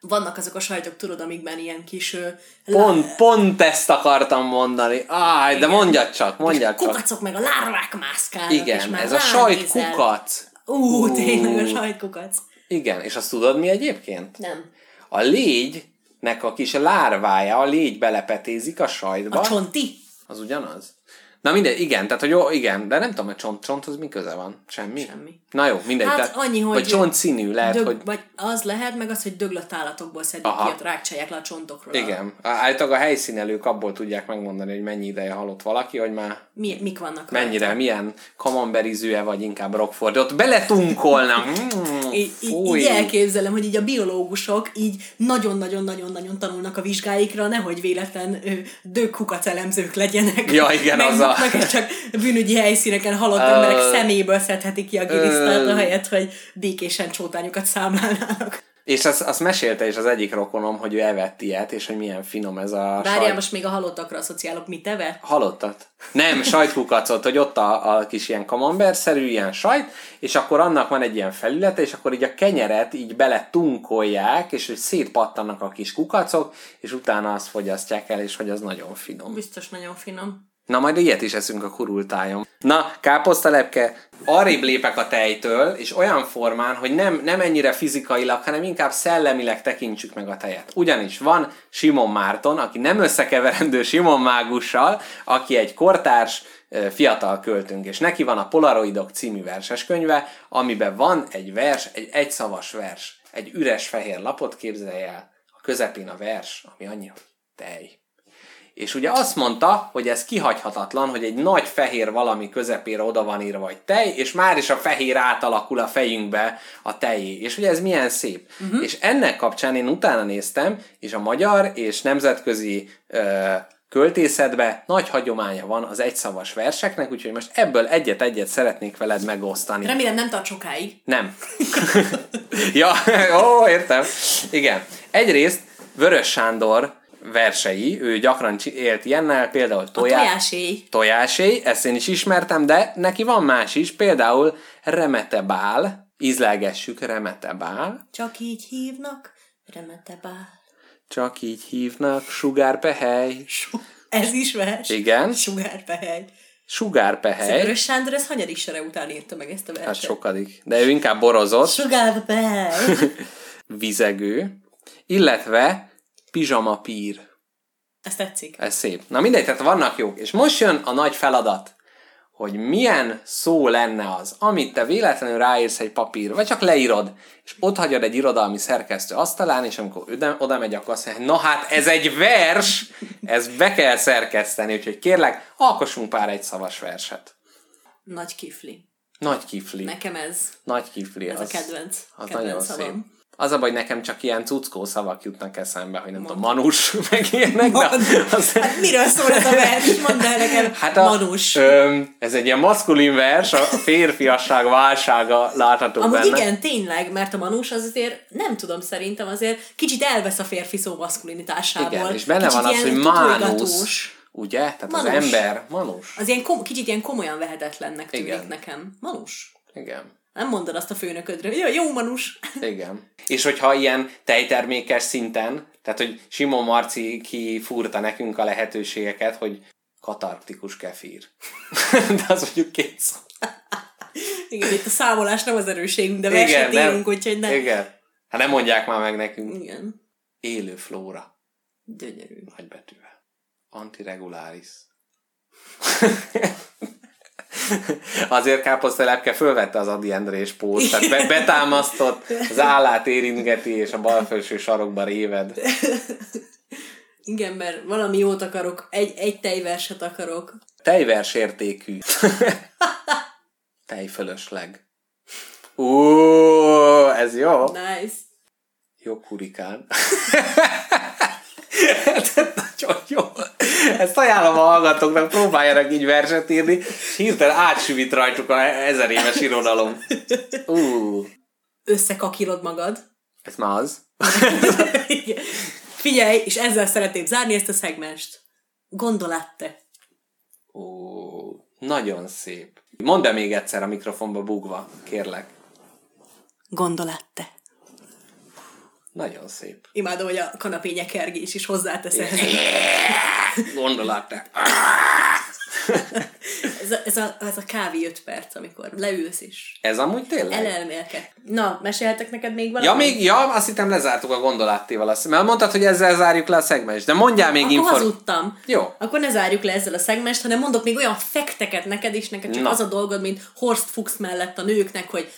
Vannak azok a sajtok, tudod, amikben ilyen kis Pont, pont ezt akartam mondani. Áj, de mondjad csak, mondjad csak. kukacok meg a lárvák mászkálnak, Igen, ez a sajt kukac. Ú, tényleg a sajtkukac. Igen, és azt tudod mi egyébként? Nem. A légynek a kis lárvája, a légy belepetézik a sajtba. A csonti? Az ugyanaz? Na mindegy, igen, tehát hogy jó, igen, de nem tudom, hogy csont, csonthoz mi köze van? Semmi? Semmi. Na jó, mindegy. Hát tehát, annyi, hogy- Vagy csont színű, lehet, Dög, hogy... Vagy az lehet, meg az, hogy döglött állatokból szedik Aha. ki, ott rákcsálják le a csontokról. Igen, állítólag a helyszínelők abból tudják megmondani, hogy mennyi ideje halott valaki, hogy már Mi, mik vannak mennyire, rajta. milyen kamamberizűe, vagy inkább Rockford. Ott beletunkolnak. *laughs* Mm, Így, elképzelem, hogy így a biológusok így nagyon-nagyon-nagyon-nagyon tanulnak a vizsgáikra, nehogy véletlen dögkukac elemzők legyenek. Ja, igen, *laughs* az a- Megbuknak, és csak bűnügyi helyszíneken halott emberek szeméből szedhetik ki a gilisztát, Ö. ahelyett, hogy békésen csótányokat számlálnának. És azt, azt mesélte is az egyik rokonom, hogy ő evett ilyet, és hogy milyen finom ez a Várjál, sajt... most még a halottakra asszociálok, mit evett? Halottat? Nem, sajtkukacot, hogy ott a, a kis ilyen kamemberszerű ilyen sajt, és akkor annak van egy ilyen felülete, és akkor így a kenyeret így bele tunkolják, és hogy szétpattannak a kis kukacok, és utána azt fogyasztják el, és hogy az nagyon finom. Biztos nagyon finom. Na, majd ilyet is eszünk a kurultájon. Na, káposztalepke, arrébb lépek a tejtől, és olyan formán, hogy nem, nem ennyire fizikailag, hanem inkább szellemileg tekintsük meg a tejet. Ugyanis van Simon Márton, aki nem összekeverendő Simon Mágussal, aki egy kortárs, fiatal költőnk, és neki van a Polaroidok című verseskönyve, amiben van egy vers, egy egyszavas vers, egy üres fehér lapot képzelj el, a közepén a vers, ami annyi, tej. És ugye azt mondta, hogy ez kihagyhatatlan, hogy egy nagy fehér valami közepére oda van írva, hogy tej, és már is a fehér átalakul a fejünkbe a tejé. És ugye ez milyen szép. Uh-huh. És ennek kapcsán én utána néztem, és a magyar és nemzetközi ö, költészetbe nagy hagyománya van az egyszavas verseknek, úgyhogy most ebből egyet-egyet szeretnék veled megosztani. Remélem nem tart sokáig. Nem. *laughs* ja, *laughs* ó, értem. Igen. Egyrészt Vörös Sándor versei, ő gyakran élt ilyennel, például tojá... tojáséj. tojáséj, ezt én is ismertem, de neki van más is, például Remete Bál, ízlelgessük Remete Bál, Csak így hívnak, remete bál. csak így hívnak, sugárpehely, Ez is vers. Igen. Sugárpehely. sugárpehely, Vörös Sándor ezt hanyad isere után írta meg ezt a verset? hát sokadik, de ő inkább borozott, Sugárpehely. *laughs* vizegő, illetve pizsamapír. Ez tetszik. Ez szép. Na mindegy, tehát vannak jók. És most jön a nagy feladat, hogy milyen szó lenne az, amit te véletlenül ráírsz egy papír, vagy csak leírod, és ott hagyod egy irodalmi szerkesztő asztalán, és amikor oda, oda megy, akkor azt mondja, na hát ez egy vers, ezt be kell szerkeszteni, úgyhogy kérlek, alkossunk pár egy szavas verset. Nagy kifli. Nagy kifli. Nekem ez. Nagy kifli. Ez az, a kedvenc. Az kedvenc nagyon szavam. szép. Az a baj, nekem csak ilyen cuckó szavak jutnak eszembe, hogy nem tudom, manus, *laughs* meg ilyenek, de az, Hát miről szól ez a vers? Mondd el nekem. Hát a, Manus. Ö, ez egy ilyen maszkulin vers, a férfiasság válsága látható Amúgy benne. igen, tényleg, mert a manus az azért, nem tudom, szerintem azért kicsit elvesz a férfi szó maszkulinitásából. Igen, és benne Kicsit van az, hogy mánusz, ugye? Tehát Manus. az ember, manus. Az ilyen kom- kicsit ilyen komolyan vehetetlennek tűnik Igen. nekem. Manus. Igen. Nem mondod azt a főnöködre, hogy jó, jó manus. Igen. És hogyha ilyen tejtermékes szinten, tehát hogy Simon Marci kifúrta nekünk a lehetőségeket, hogy katarktikus kefír. *laughs* De az mondjuk két szó. Igen, itt a számolás nem az erőségünk, de verset írunk, úgyhogy nem. Igen. Hát nem mondják már meg nekünk. Igen. Élő flóra. Gyönyörű. Nagybetűvel. Antiregularis. *laughs* Azért káposztelepke fölvette az Adi Endrés pót, tehát be, betámasztott, az állát érintgeti, és a bal felső sarokba réved. Igen, mert valami jót akarok, egy, egy tejverset akarok. Tejvers értékű. *laughs* Tejfölösleg. Ú, ez jó. Nice. Jó kurikán. *laughs* Ez Nagyon jó. Ezt ajánlom a hallgatóknak, próbáljanak így verset írni, és hirtelen átsüvít rajtuk a ezer éves irodalom. Ú, Összekakilod magad. ez már az. *laughs* Figyelj, és ezzel szeretném zárni ezt a szegmest. Gondolatte. Ó, nagyon szép. Mondd -e még egyszer a mikrofonba bugva, kérlek. Gondolatte. Nagyon szép. Imádom, hogy a kanapé nyekergés is hozzátesz ehhez. Gondolat. Ez a, ez, a, ez a kávé 5 perc, amikor leülsz és Ez amúgy tényleg? elelmélked. Na, mesélhetek neked még valamit? Ja, még, ja, azt hittem lezártuk a gondolattéval, azt, mert mondtad, hogy ezzel zárjuk le a szegmest, de mondjál még Akkor inform... hazudtam. Jó. Akkor ne zárjuk le ezzel a szegmest, hanem mondok még olyan fekteket neked, és neked csak Na. az a dolgod, mint Horst Fuchs mellett a nőknek, hogy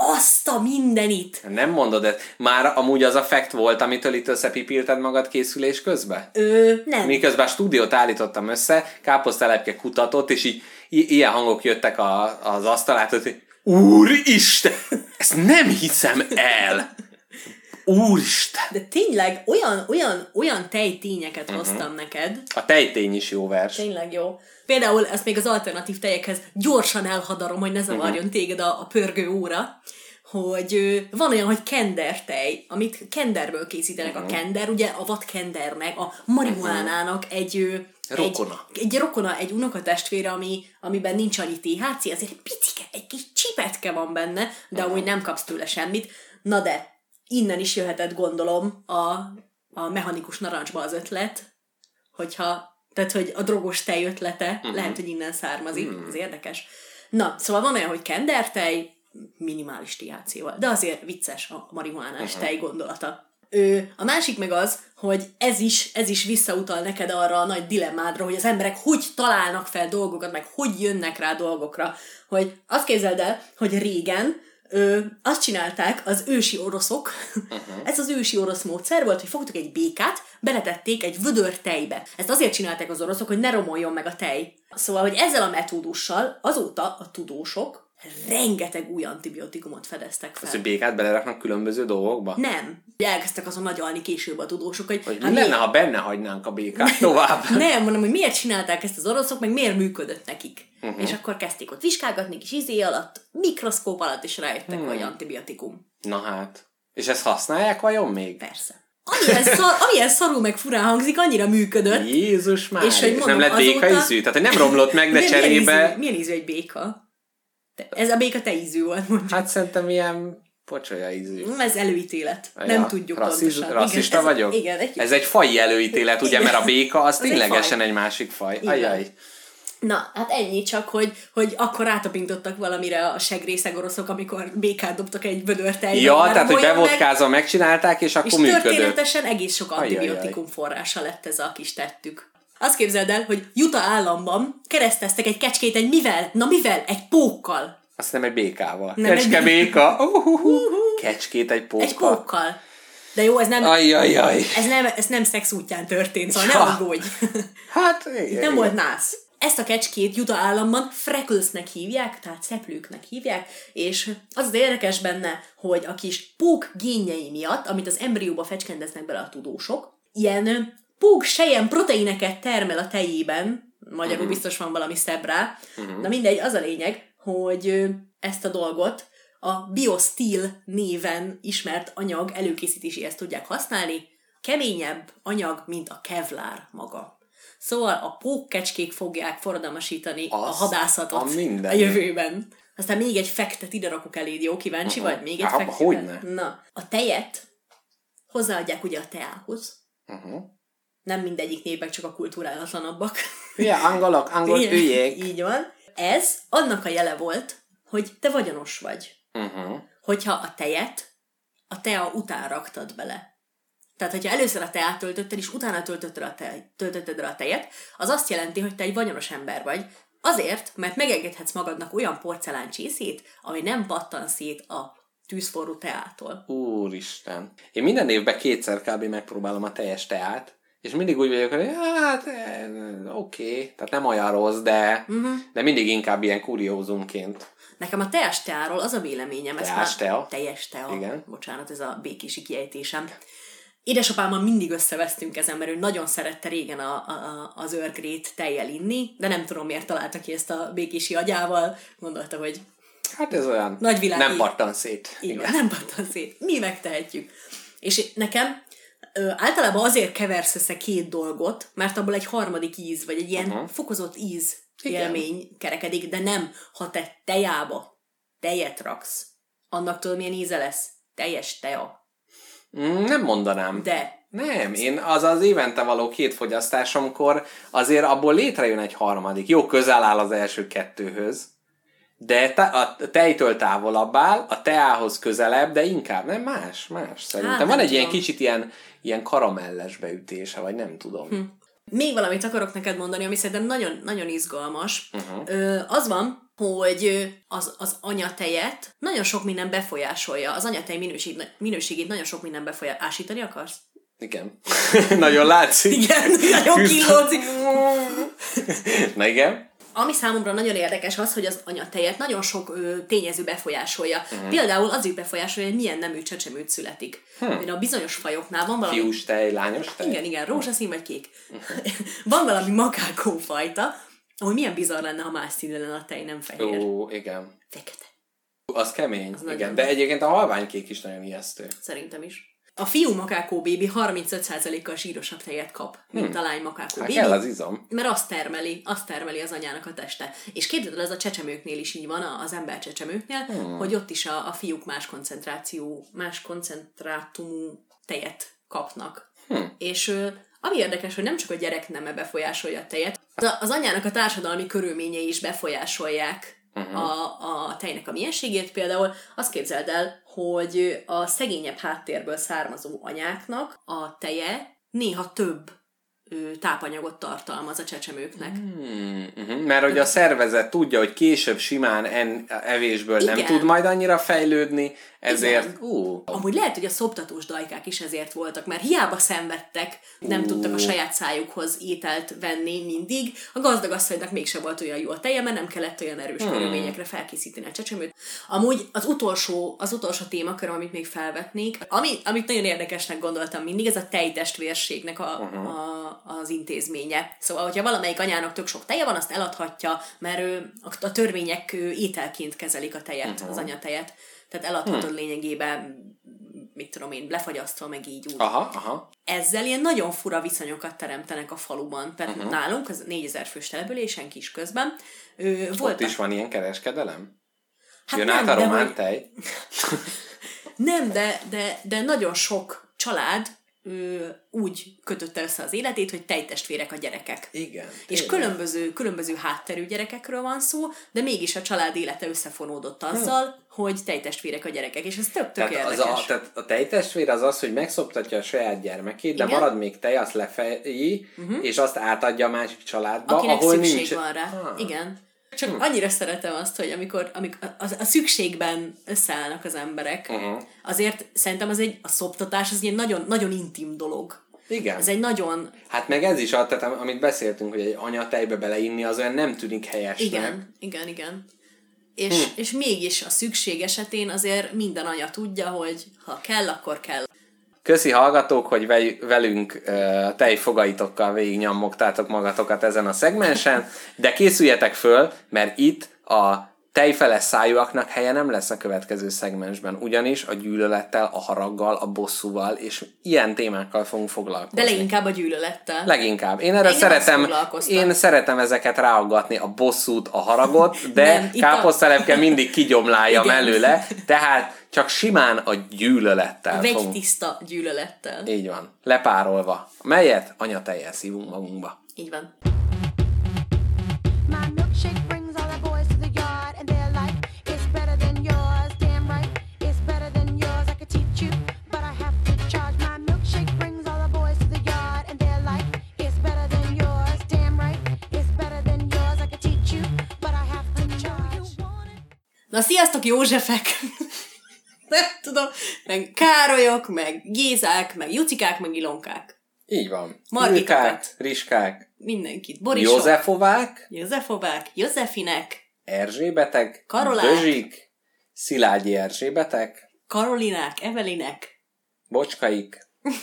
azt a mindenit. Nem mondod ezt. Már amúgy az a fact volt, amitől itt összepipilted magad készülés közben? Ö, nem. Miközben a stúdiót állítottam össze, káposztelepke kutatott, és így i- ilyen hangok jöttek a, az asztalát, hogy Úristen! Ezt nem hiszem el! Úristen! De tényleg olyan, olyan, olyan tejtényeket Mhm. uh-huh. hoztam neked, A tejtény is jó vers. tényleg jó. Például ezt még az alternatív tejekhez gyorsan elhadarom, hogy ne zavarjon Mhm. uh-huh. téged a, a pörgő óra, hogy van olyan, hogy kender tej, amit kenderből készítenek Mhm. uh-huh. a kender, ugye a vadkendernek, a marihuánának egy, Rokona. Egy, egy rokona, egy unokatestvére, ami, amiben nincs annyi THC, azért egy picike, egy kis csipetke van benne, de amúgy nem kapsz tőle semmit. Na de, innen is jöhetett gondolom a, a mechanikus narancsba az ötlet, hogyha, tehát hogy a drogos tej ötlete, uh-huh. lehet, hogy innen származik, uh-huh. ez érdekes. Na, szóval van olyan, hogy kendertej, minimális THC-val, de azért vicces a marihuánás uh-huh. tej gondolata. Ő, a másik meg az, hogy ez is, ez is visszautal neked arra a nagy dilemmádra, hogy az emberek hogy találnak fel dolgokat, meg hogy jönnek rá dolgokra. Hogy azt képzeld el, hogy régen ö, azt csinálták az ősi oroszok, uh-huh. ez az ősi orosz módszer volt, hogy fogtuk egy békát, beletették egy vödör tejbe. Ezt azért csinálták az oroszok, hogy ne romoljon meg a tej. Szóval, hogy ezzel a metódussal azóta a tudósok rengeteg új antibiotikumot fedeztek fel. Ezt, hogy békát beleraknak különböző dolgokba? Nem. Elkezdtek azon agyalni később a tudósok, hogy, Hogy hát mi lenne, ha benne hagynánk a békát tovább? *laughs* nem, mondom, hogy miért csinálták ezt az oroszok, meg miért működött nekik. Uh-huh. És akkor kezdték ott vizsgálgatni kis izé alatt, mikroszkóp alatt, és rájöttek, hogy antibiotikum. Na hát. És ezt használják vajon még? Persze. Amilyen, szar, amilyen szarul meg furán hangzik, annyira működött. Jézus már. És És, hogy és mondom, nem lett béka azóta- ízű? Tehát, nem romlott meg, de Milyen- cserébe... Milyen ízű, milyen ízű egy béka? Te- Ez a béka te ízű volt, mondjuk. Hát szerintem ilyen pocsolya ízű. Hát, ez előítélet. Nem tudjuk rassziz, pontosan. Rasszista igen, ez, vagyok? Igen, egy Ez egy fai előítélet, ugye, Igen. mert a béka az Az egy ténylegesen faj. egy másik faj. Igen. Ajaj. Na, hát ennyi csak, hogy, hogy akkor rátapintottak valamire a segrészeg oroszok, amikor békát dobtak egy vödör tejbe. Ja, tehát, hogy olyan meg- bevodkázva megcsinálták, és És akkor működött. történetesen egész sok antibiotikum forrása lett ez a kis tettük. Azt képzeld el, hogy Utah államban kereszteztek egy kecskét egy mivel? Na mivel? Egy pókkal. Azt nem egy békával. Nem, Kecske egy- béka. *laughs* Kecskét egy pókkal. Egy pókkal. De jó, ez nem, Ajajaj. ez nem, ez nem szex útján történt, szóval ne Ja. aggódj. Hát, igen, nem igen. volt nász. Ezt a kecskét Utah államban Frecklesnek hívják, tehát szeplőknek hívják, és az az érdekes benne, hogy a kis pók génjei miatt, amit az embrióba fecskendeznek bele a tudósok, ilyen pók sejem proteineket termel a tejében, magyarul biztos van valami szebb rá, na mindegy, az a lényeg, hogy ezt a dolgot a BioSteel néven ismert anyag előkészítéséhez tudják használni, keményebb anyag, mint a kevlár maga. Szóval a pókkecskék fogják forradalmasítani a hadászatot a minden. a jövőben. Aztán még egy fektet ide rakok eléd, jó? Kíváncsi vagy? Még egy Há, fektet? hogyne. Na, a tejet hozzáadják ugye a teához. Uh-huh. Nem mindegyik népek, csak a kulturálatlanabbak. Hülye angolok, angol hülyék. Így van. Ez annak a jele volt, hogy te vagyonos vagy. Uh-huh. Hogyha a tejet a tea után raktad bele. Tehát, hogyha először a teát töltötted, és utána töltötted a, te, töltötted a tejet, az azt jelenti, hogy te egy vagyonos ember vagy. Azért, mert megengedhetsz magadnak olyan porcelán csészét, ami nem pattan szét a tűzforró teától. Úristen. Én minden évben kétszer kb. megpróbálom a teljes teát, és mindig úgy vagyok, hogy hát eh, oké, okay. tehát nem olyan rossz, de, uh-huh. de mindig inkább ilyen kuriózumként. Nekem a teás teáról az a véleményem, ez Teás tea? teljes tea, Igen. bocsánat, ez a békési kiejtésem. Édesapámmal mindig összevesztünk ezen, mert ő nagyon szerette régen a, a, az örgrét tejjel inni, de nem tudom miért találta ki ezt a békési agyával. Gondolta, hogy Hát ez olyan Nagyvilági. nem pattan szét. így van, nem pattan szét. Mi megtehetjük. És nekem ö, általában azért keversz össze két dolgot, mert abból egy harmadik íz, vagy egy ilyen uh-huh. fokozott íz Igen. élmény kerekedik, de nem, ha te tejába tejet raksz, annak tudod milyen íze lesz? Teljes tea. Mm, Nem mondanám. De Nem, én az az évente való két fogyasztásomkor azért abból létrejön egy harmadik. Jó, közel áll az első kettőhöz, de te, a tejtől távolabb áll, a teához közelebb, de inkább nem más, más szerintem. Hát, Van egy ilyen tudom. kicsit ilyen, ilyen karamelles beütése, vagy nem tudom. Hm. Még valamit akarok neked mondani, ami szerintem nagyon, nagyon izgalmas. Uh-huh. Ö, az van, hogy az, az anyatejet nagyon sok minden befolyásolja. Az anyatej minőség, minőségét nagyon sok minden befolyásolja. Ásítani akarsz? Igen. *laughs* Nagyon látszik. Igen, nagyon killózik. *laughs* Na igen. Ami számomra nagyon érdekes az, hogy az anyatejet nagyon sok ö, tényező befolyásolja. Uh-huh. Például az is befolyásolja, hogy milyen nemű csecsemőt születik. Hmm. A bizonyos fajoknál van valami... Fiús tej, lányos tej. Igen, igen, rózsaszín vagy kék. *laughs* van valami makákó ahol milyen bizarr lenne, ha más színű lenne a tej, nem fehér. Ó, igen. Fekete. Az kemény. Az igen. De egyébként a halványkék is nagyon ijesztő. Szerintem is. A fiú makákó bébi 35%-kal zsírosabb tejet kap, mint a lány makákó Hmm. Hát bébi. kell az izom. Mert azt termeli, azt termeli az anyának a teste. És képzeld el, ez a csecsemőknél is így van, az ember csecsemőknél, hmm. hogy ott is a, a fiúk más koncentráció, más koncentrátumú tejet kapnak. Hmm. És ami érdekes, hogy nem csak a gyerek neme befolyásolja a tejet, az, anyának a társadalmi körülményei is befolyásolják uh-huh. a, a tejnek a mienségét. Például azt képzeld el, hogy a szegényebb háttérből származó anyáknak a teje néha több tápanyagot tartalmaz a csecsemőknek. Hmm, uh-huh. Mert hogy a szervezet tudja, hogy később simán en, evésből nem Igen. tud majd annyira fejlődni, ezért... Igen. Ú, Amúgy lehet, hogy a szoptatós dajkák is ezért voltak, mert hiába szenvedtek, nem Ú. tudtak a saját szájukhoz ételt venni mindig. A gazdag asszonynak mégsem volt olyan jó a teje, mert nem kellett olyan erős hmm. körülményekre felkészíteni a csecsemőt. Amúgy az utolsó, az utolsó témakör, amit még felvetnék, ami, amit nagyon érdekesnek gondoltam mindig, ez a tejtestvérségnek a, uh-huh. a, az intézménye. Szóval, hogyha valamelyik anyának tök sok teje van, azt eladhatja, mert ő, a, a törvények ő, ételként kezelik a tejet, uh-huh. az anyatejet. Tehát eladhatod lényegében, mit tudom én, lefagyasztva, meg így úgy. aha, aha. Ezzel ilyen nagyon fura viszonyokat teremtenek a faluban. Tehát uh-huh. nálunk, az 4000 fős településen kis közben, ő, Ott voltak... is van ilyen kereskedelem? Hát Jön nem, át a de román hogy- tej? *laughs* Nem, de, de, de nagyon sok család ő úgy kötötte össze az életét, hogy tejtestvérek a gyerekek. Igen. És tényleg. különböző, különböző hátterű gyerekekről van szó, de mégis a család élete összefonódott azzal, hogy tejtestvérek a gyerekek, és ez tök tök Tehát, az a, tehát a tejtestvér az az, hogy megszoptatja a saját gyermekét, de Igen. marad még tej, azt lefeji, uh-huh. és azt átadja a másik családba, Akinek ahol szükség nincs... van rá. Ah. Igen. Csak annyira szeretem azt, hogy amikor, amikor a, a szükségben összeállnak az emberek, Uh-huh. azért szerintem az egy, a szoptatás az egy nagyon, nagyon intim dolog. Igen. Ez egy nagyon, Hát meg ez is, tehát am- amit beszéltünk, hogy egy anya tejbe beleinni, az olyan nem tűnik helyesnek. igen, igen, igen. És, Hm. és mégis a szükség esetén azért minden anya tudja, hogy ha kell, akkor kell. Köszi hallgatók, hogy vel- velünk tejfogaitokkal végig nyammogtátok magatokat ezen a szegmensen, de készüljetek föl, mert itt a tejfeles szájúaknak helye nem lesz a következő szegmensben, ugyanis a gyűlölettel, a haraggal, a bosszúval és ilyen témákkal fogunk foglalkozni. De leginkább a gyűlölettel. Leginkább. Én erre Engem szeretem, én szeretem ezeket ráaggatni, a bosszút, a haragot, de itt a- káposztelepke mindig kigyomláljam előle, tehát csak simán a gyűlölettel Vegy fogunk. tiszta gyűlölettel. Így van. Lepárolva. Melyet anyatejjel szívunk magunkba. Így van. Na, sziasztok, Józsefek! *laughs* Nem tudom, meg Károlyok, meg Gézák, meg Jucikák, meg Ilonkák. Így van. Ilkák, Riskák, Mindenkit. Borisok, Józsefovák, Józsefovák, Józsefinek, Erzsébetek, Karolák. Dözsik, Szilágyi Erzsébetek, Karolinák, Evelinek, Bocskaik, *laughs*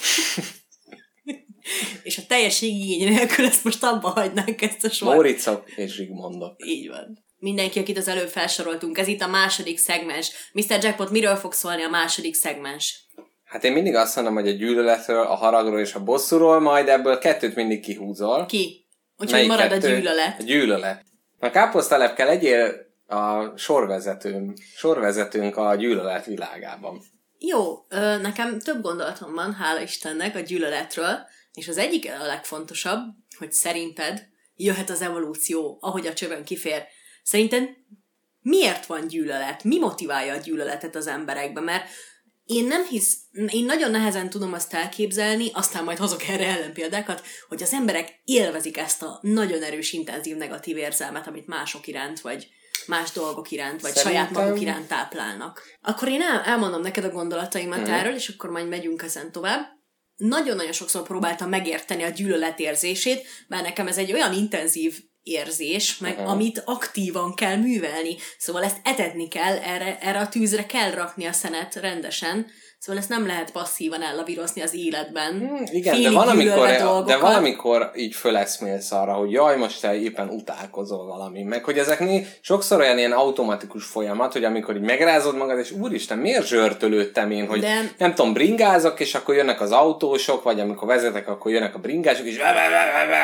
és a teljeség igény nélkül ezt most abba hagynánk ezt a sort. Móricok és Zsigmondok. Így van. Mindenki, akit az előbb felsoroltunk, ez itt a második szegmens. Mr. Jackpot, miről fog szólni a második szegmens? Hát én mindig azt mondom, hogy a gyűlöletről, a haragról és a bosszúról, majd ebből kettőt mindig kihúzol. Ki? Úgyhogy marad kettő? a gyűlölet. A gyűlölet. A káposztelepke legyél a sorvezetőm, sorvezetőnk a gyűlölet világában. Jó, nekem több gondolatom van, hála Istennek, a gyűlöletről, és az egyik a legfontosabb, hogy szerinted jöhet az evolúció, ahogy a csövön kifér. Szerinted miért van gyűlölet? Mi motiválja a gyűlöletet az emberekben? Mert én nem hisz, én nagyon nehezen tudom azt elképzelni, aztán majd hozok erre ellenpéldákat, hogy az emberek élvezik ezt a nagyon erős, intenzív negatív érzelmet, amit mások iránt, vagy más dolgok iránt, vagy saját Szerintem- maguk iránt táplálnak. Akkor én el, elmondom neked a gondolataimat Mhm. mm. erről, és akkor majd megyünk ezen tovább. Nagyon-nagyon sokszor próbáltam megérteni a gyűlölet érzését, mert nekem ez egy olyan intenzív érzés, meg Mhm. amit aktívan kell művelni. Szóval ezt etetni kell, erre, erre a tűzre kell rakni a szenet rendesen, szóval ezt nem lehet passzívan ellavírozni az életben. Hmm, igen, de valamikor, gyűlölve de valamikor így föleszmélsz arra, hogy jaj, most te éppen utálkozol valami. Meg hogy ezek né- sokszor olyan ilyen automatikus folyamat, hogy amikor így megrázod magad, és úristen, miért zsörtölődtem én, hogy De- nem tudom, bringázok, és akkor jönnek az autósok, vagy amikor vezetek, akkor jönnek a bringások, és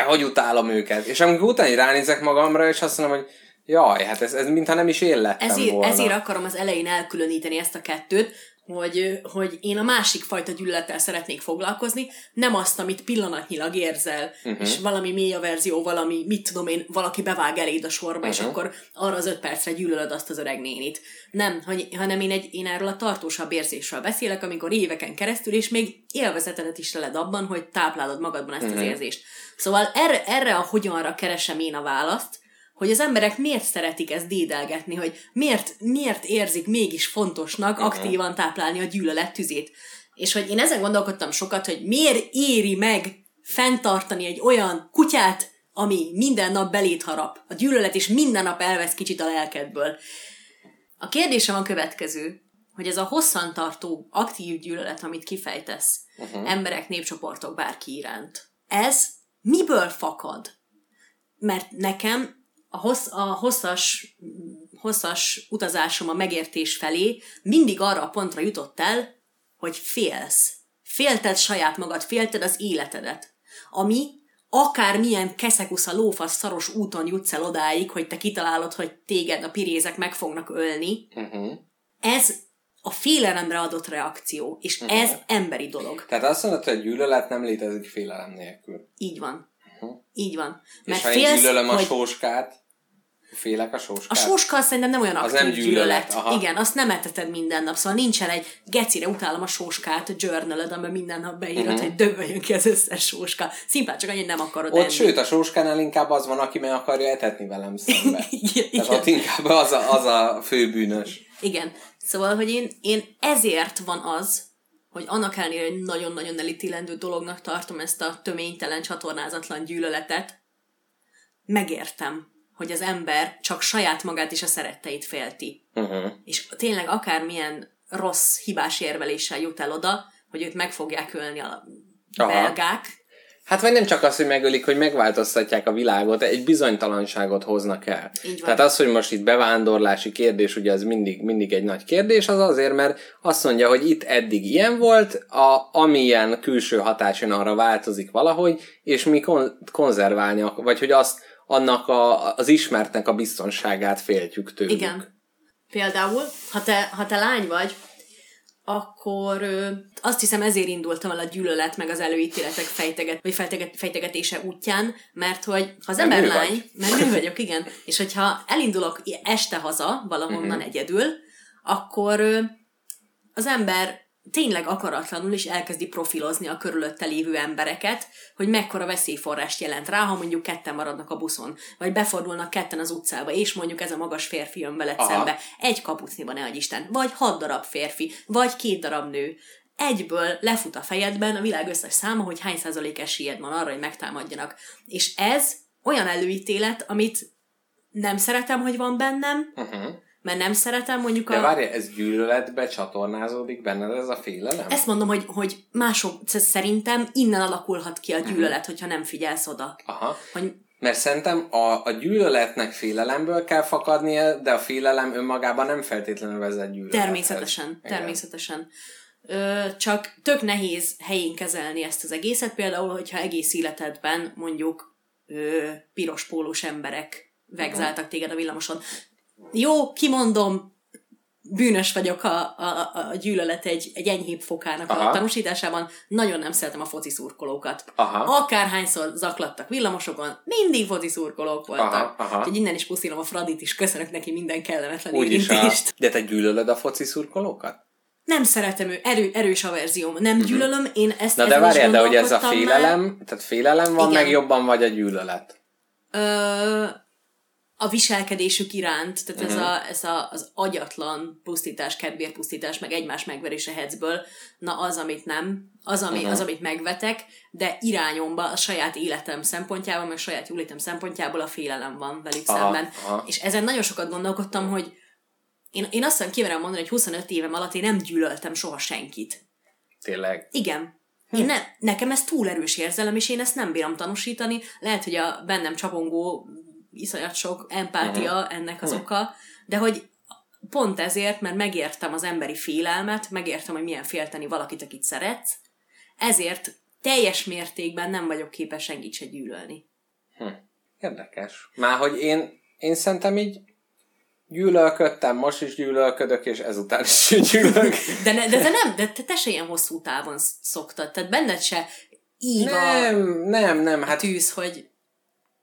hogy utálom őket. És amikor utána ránézek magamra, és azt mondom, hogy jaj, hát ez, ez mintha nem is én lettem ezért, volna. ezért akarom az elején elkülöníteni ezt a kettőt, hogy, hogy én a másik fajta gyűlölettel szeretnék foglalkozni, nem azt, amit pillanatnyilag érzel, uh-huh. és valami mély a verzió, valami, mit tudom én, valaki bevág eléd a sorba, uh-huh. és akkor arra az öt percre gyűlölöd azt az öreg nénit. Nem, hanem én, egy, én erről a tartósabb érzésről beszélek, amikor éveken keresztül, és még élvezetedet is leled abban, hogy táplálod magadban ezt uh-huh. az érzést. Szóval erre, erre a hogyanra keresem én a választ, hogy az emberek miért szeretik ezt dédelgetni, hogy miért, miért érzik mégis fontosnak aktívan táplálni a gyűlölet tüzét. És hogy én ezen gondolkodtam sokat, hogy miért éri meg fenntartani egy olyan kutyát, ami minden nap belét harap. A gyűlölet is minden nap elvesz kicsit a lelkedből. A kérdésem a következő, hogy ez a hosszantartó, aktív gyűlölet, amit kifejtesz uh-huh. emberek, népcsoportok, bárki iránt, ez miből fakad? Mert nekem a, hossz, a hosszas, hosszas utazásom a megértés felé mindig arra a pontra jutott el, hogy félsz. Félted saját magad, félted az életedet. Ami akármilyen keszekusza lófasz szaros úton jutsz el odáig, hogy te kitalálod, hogy téged a pirézek meg fognak ölni, Uh-huh. ez a félelemre adott reakció, és Mhm. ez emberi dolog. Tehát azt mondod, hogy a gyűlölet nem létezik félelem nélkül. Így van. Így van. És ha én gyűlölöm a sóskát, félek a A sóskát? sóska az szerintem nem olyan Az aktív nem gyűlölet, gyűlölet. aha. Igen, azt nem eteted minden nap, szóval nincsen egy gecire utálom a sóskát journaled, amiben minden nap beírod, uh-huh. hogy dögöljön ki az összes sóska. Szimpán csak annyi nem akarod Ott enni. sőt, a sóskánál inkább az van, aki meg akarja etetni velem szembe. *laughs* igen, Tehát igen. ott inkább az a, az a főbűnös. igen. Szóval, hogy én, én ezért van az, hogy annak ellenére, hogy nagyon-nagyon elítélendő dolognak tartom ezt a töménytelen, csatornázatlan gyűlöletet, megértem, hogy az ember csak saját magát és a szeretteit félti. Uh-huh. és tényleg akármilyen rossz, hibás érveléssel jut el oda, hogy őt meg fogják ölni a Aha. belgák. Hát vagy nem csak az, hogy megölik, hogy megváltoztatják a világot, egy bizonytalanságot hoznak el. Így van. Tehát az, hogy most itt bevándorlási kérdés, ugye az mindig, mindig egy nagy kérdés, az azért, mert azt mondja, hogy itt eddig ilyen volt, a, amilyen külső hatás jön, arra változik valahogy, és mi kon- konzerválni, vagy hogy azt annak a, az ismertnek a biztonságát féltjük tőlük. Igen. Például, ha te, ha te lány vagy, akkor ö, azt hiszem ezért indultam el a gyűlölet meg az előítéletek fejteget, vagy fejteget, fejtegetése útján, mert hogy ha az ember lány, mert nő vagyok, igen, és hogyha elindulok este haza, valahonnan Mhm. uh-huh. egyedül, akkor ö, az ember tényleg akaratlanul is elkezdi profilozni a körülötte lévő embereket, hogy mekkora veszélyforrást jelent rá, ha mondjuk ketten maradnak a buszon, vagy befordulnak ketten az utcába, és mondjuk ez a magas férfi jön veled Aha. szembe, egy kapucniban ne Isten, vagy hat darab férfi, vagy két darab nő. Egyből lefut a fejedben a világ összes száma, hogy hány százalék esélyed van arra, hogy megtámadjanak. És ez olyan előítélet, amit nem szeretem, hogy van bennem, Uh-huh. Mert nem szeretem mondjuk De a... várj, ez gyűlöletbe csatornázódik benned ez a félelem? Ezt mondom, hogy, hogy mások szerintem innen alakulhat ki a gyűlölet, hogyha nem figyelsz oda. Aha. Hogy Mert szerintem a, a gyűlöletnek félelemből kell fakadnia, de a félelem önmagában nem feltétlenül vezet gyűlölethez. természetesen, Igen. természetesen. Ö, csak tök nehéz helyén kezelni ezt az egészet, például, hogyha egész életedben mondjuk ö, piros pólós emberek vegzáltak téged a villamoson. Jó, kimondom, bűnös vagyok a, a, a- a gyűlölet egy, egy enyhébb fokának Aha. a tanúsításában. Nagyon nem szeretem a foci szurkolókat. Aha. Akárhányszor zaklattak villamosokon, mindig foci szurkolók voltak. Aha, aha. Úgyhogy innen is puszilom a Fradit is, köszönök neki minden kellemetlen Úgyis a... érintést. De te gyűlölöd a foci szurkolókat? Nem szeretem ő, erő, erős averzióm. Nem gyűlölöm, én ezt. Na de várjál, de hogy ez a félelem, tehát félelem van, Igen. meg jobban vagy a gyűlölet. Már, ö, a viselkedésük iránt, tehát Mhm. ez, a, ez a, az agyatlan pusztítás, kedvérpusztítás, meg egymás megverése hecből, na az, amit nem, az, ami, Mhm. az, amit megvetek, de irányomba a saját életem szempontjából, meg a saját jólétem szempontjából a félelem van velük Aha, szemben. aha. És ezen nagyon sokat gondolkodtam, hogy én, én azt hiszem kimerem mondani, hogy 25 évem alatt én nem gyűlöltem soha senkit. Tényleg. Igen. Hm. Én ne, nekem ez túl erős érzelem, és én ezt nem bírom tanúsítani. Lehet, hogy a bennem csapongó iszonyat sok empátia Mhm. ennek az oka, de hogy pont ezért, mert megértem az emberi félelmet, megértem, hogy milyen félteni valakit, akit szeretsz, ezért teljes mértékben nem vagyok képes senkit se gyűlölni. Érdekes. Már hogy én, én szerintem így gyűlölködtem, most is gyűlölködök, és ezután is *laughs* gyűlölök. De, ne, de te nem, de te, te se ilyen hosszú távon szoktad, tehát benned se ív a nem, nem, nem, hát tűz, hogy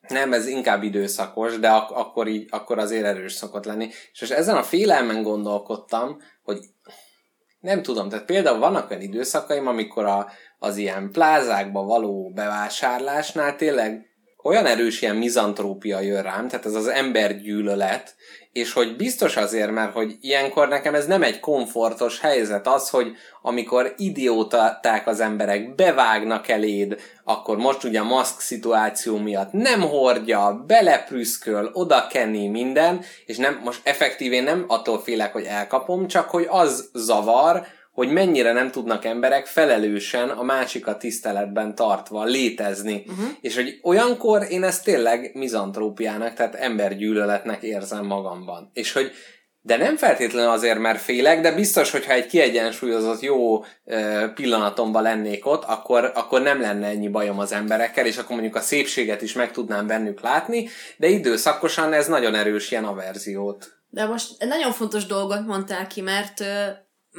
Nem, ez inkább időszakos, de ak- akkor, így, akkor azért erős szokott lenni. És most ezen a félelmen gondolkodtam, hogy nem tudom, tehát például vannak olyan időszakaim, amikor a, az ilyen plázákba való bevásárlásnál tényleg olyan erős ilyen mizantrópia jön rám, tehát ez az embergyűlölet, és hogy biztos azért, mert hogy ilyenkor nekem ez nem egy komfortos helyzet. Az, hogy amikor idióták az emberek, bevágnak eléd, akkor most ugye a maszk szituáció miatt nem hordja, beleprüszköl, oda kenni minden, és nem, most effektívén nem attól félek, hogy elkapom, csak hogy az zavar, hogy mennyire nem tudnak emberek felelősen a másikat tiszteletben tartva létezni. Uh-huh. És hogy olyankor én ezt tényleg mizantrópiának, tehát embergyűlöletnek érzem magamban. És hogy de nem feltétlenül azért, mert félek, de biztos, hogyha egy kiegyensúlyozott jó pillanatomban lennék ott, akkor, akkor nem lenne ennyi bajom az emberekkel, és akkor mondjuk a szépséget is meg tudnám bennük látni, de időszakosan ez nagyon erős ilyen averziót. De most nagyon fontos dolgot mondtál ki, mert,